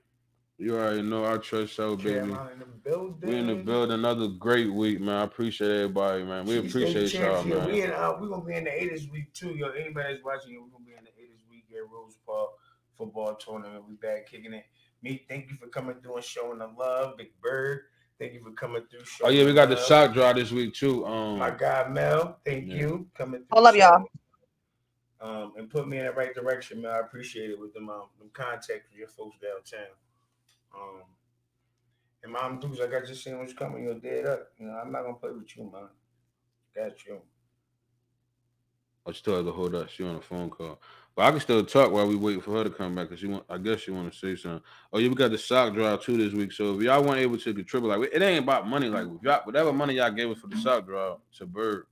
You already know I trust so, baby. Carolina in the building. We in the building. Another great week, man. I appreciate everybody, man. We State appreciate y'all, champs, yeah, We man. in, uh, we gonna be in the 80s week too, yo. Anybody that's watching, we're gonna be in the 80s week at Rose Park football tournament. We back kicking it. Me, thank you for coming through and showing the love. Big Bird, thank you for coming through. Oh yeah, we got the love. sock draw this week too. Um, My God, Mel, thank Yeah. you coming. Hold up, y'all. Um, and put me in the right direction, man. I appreciate it with them um, them contacts with your folks downtown. Um, and Mom Dukes, like I just seen what's coming, you're dead up. You know, I'm not gonna play with you, man. Got you. I still have to hold up. She on a phone call, but I can still talk while we wait for her to come back. Cause she want, I guess she want to say something. Oh yeah, we got the sock drive too this week. So if y'all weren't able to contribute, like it ain't about money. Like whatever money y'all gave us for the sock drive to Bird,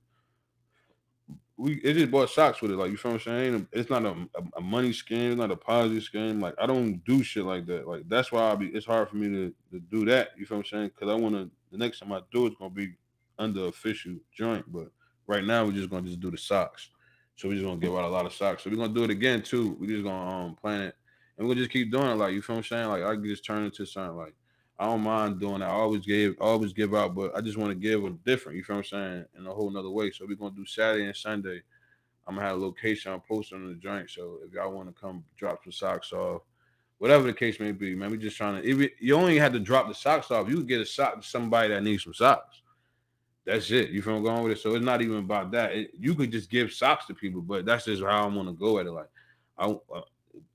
we it just bought socks with it. Like you feel what I'm saying? It's not a, a, a money scam. It's not a positive scam. Like I don't do shit like that. Like that's why I be. It's hard for me to, to do that. You feel what I'm saying? Because I want to. The next time I do it's gonna be under official joint. But right now we're just gonna just do the socks. So we're just gonna give out a lot of socks. So we're gonna do it again too. We're just gonna um plan it and gonna just keep doing it. Like you feel what I'm saying? Like I can just turn into something like I don't mind doing that. I always gave, always give out, but I just want to give a different, you feel what I'm saying, in a whole nother way. So we're gonna do Saturday and Sunday. I'm gonna have a location I'm posting on the joint. So if y'all want to come drop some socks off, whatever the case may be, man, we just trying to if you only had to drop the socks off, you could get a sock to somebody that needs some socks. That's it. You feel I'm going with it. So it's not even about that. It, you could just give socks to people, but that's just how I want to go at it. Like, I uh,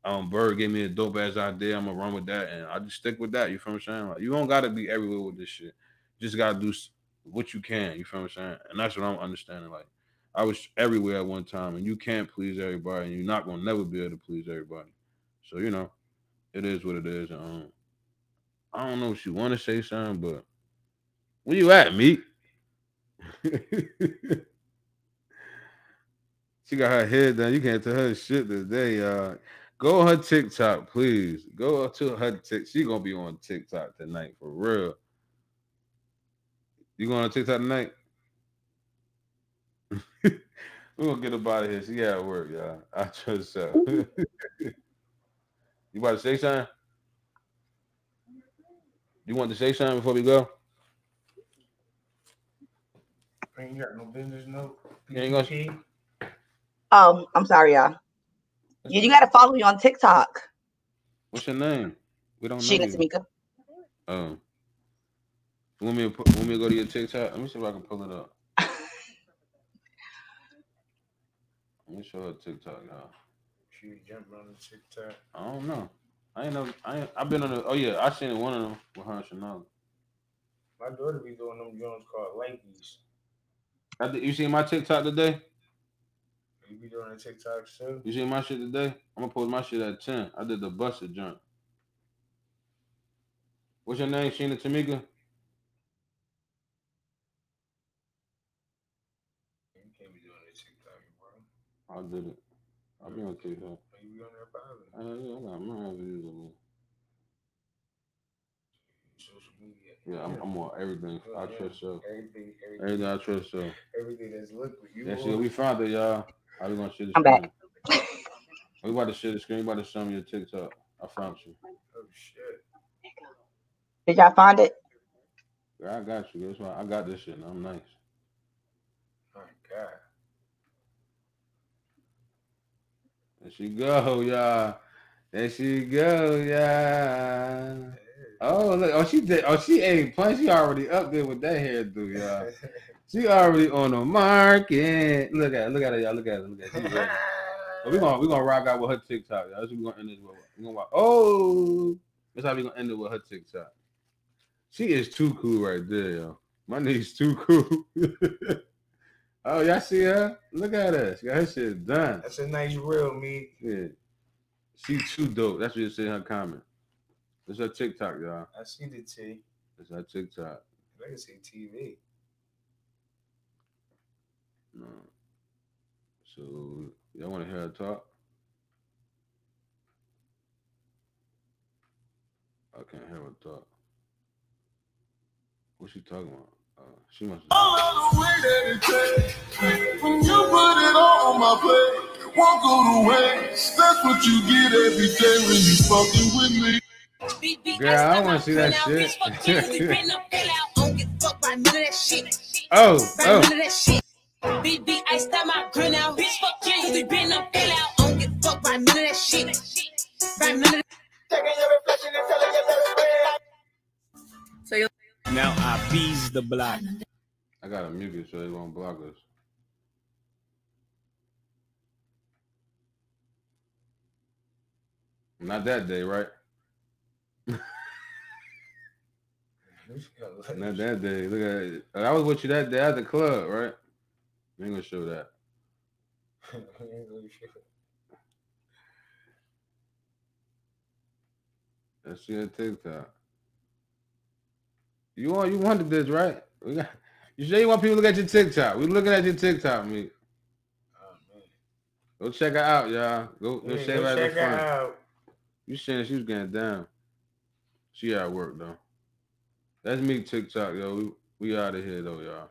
um Bird gave me a dope ass idea. I'm gonna run with that, and I just stick with that. You feel what I'm saying? Like, you don't gotta be everywhere with this shit. You just gotta do what you can. You feel what I'm saying? And that's what I'm understanding. Like, I was everywhere at one time, and you can't please everybody, and you're not gonna never be able to please everybody. So you know, it is what it is. and, Um, I don't know if you want to say something, but where you at, meat? *laughs* she got her head down. You can't tell her shit today, y'all. Go on her TikTok, please. Go to her TikTok. She gonna be on TikTok tonight for real. You going on TikTok tonight? *laughs* We're gonna get up out of here. She at work, y'all. I trust her. *laughs* you about to say something? You want to say something before we go? Ain't got no business note. You ain't gonna- PPP. Oh, um, I'm sorry, y'all. Yeah, you gotta follow me on TikTok. What's your name? We don't know. Sheena. Tamika. Oh. You Want me to want me to go to your TikTok? Let me see if I can pull it up. *laughs* Let me show her TikTok now. She jumping on the TikTok. I don't know. I ain't know. I ain't, I've been on the. Oh yeah, I seen one of them with her and Chanel. My daughter be doing them joints called Lankies. I did, you seen my TikTok today? You be doing the TikToks too? You seen my shit today? I'm gonna post my shit at ten. I did the busted jump. What's your name, Sheena Tamika? You can't be doing the TikTok, bro. I did it. I'll be on TikTok. You be on there. Uh, yeah, I got my views on me. Social media. Yeah, I'm, I'm on everything. I Yeah. trust so. Everything, everything, Everything I trust so. everything that's liquid. You Yeah, see, we found it, y'all. How we gonna share the I'm screen? back. We about to share the screen. We about to show me your TikTok. I found you. Oh shit. Did y'all find it? Yeah, I got you. That's why I got this shit. I'm nice. My God. There she go, y'all. There she go, y'all. Oh look, oh she did. Oh she ain't playing. She already up there with that hairdo, y'all. *laughs* She already on the market. Look at, it, look at it, y'all. Look at it. Look at it. She ready. But we gonna we gonna rock out with her TikTok, y'all. That's what we gonna end this with. We gonna watch. Oh, That's how we gonna end it with her TikTok. She is too cool right there, yo. My niece too cool. *laughs* oh, y'all see her? Look at her. She got her shit done. That's a nice reel, me. Yeah. She too dope. That's what you say in her comment. It's her TikTok, y'all. I see the T. It's her TikTok. I can see TV. No. So y'all want to hear her talk? I can't hear her talk. What's she talking about? Uh, she must. When you put it all on my plate, it won't go to waste. That's what you get every day when you fucking with me. Girl, I don't want to see that shit. oh, oh, BB, I start my grill now. Bitch, fuck you, we been up, fill out. I don't give a fuck by none of that shit. By none of that. So you Now I bees the block. I got to mute it so they won't block us. Not that day, right? *laughs* Not that day. Look at it. I was with you that day at the club, right? I ain't gonna show that. That's your TikTok. You want you wanted this, right? We got, you sure you want people to look at your TikTok? We looking at your TikTok, me. Oh. Go check her out, y'all. Go, go Yeah, check go out. check her out. You saying she was getting down. She at work though. That's me TikTok, yo. We, we out of here though, y'all.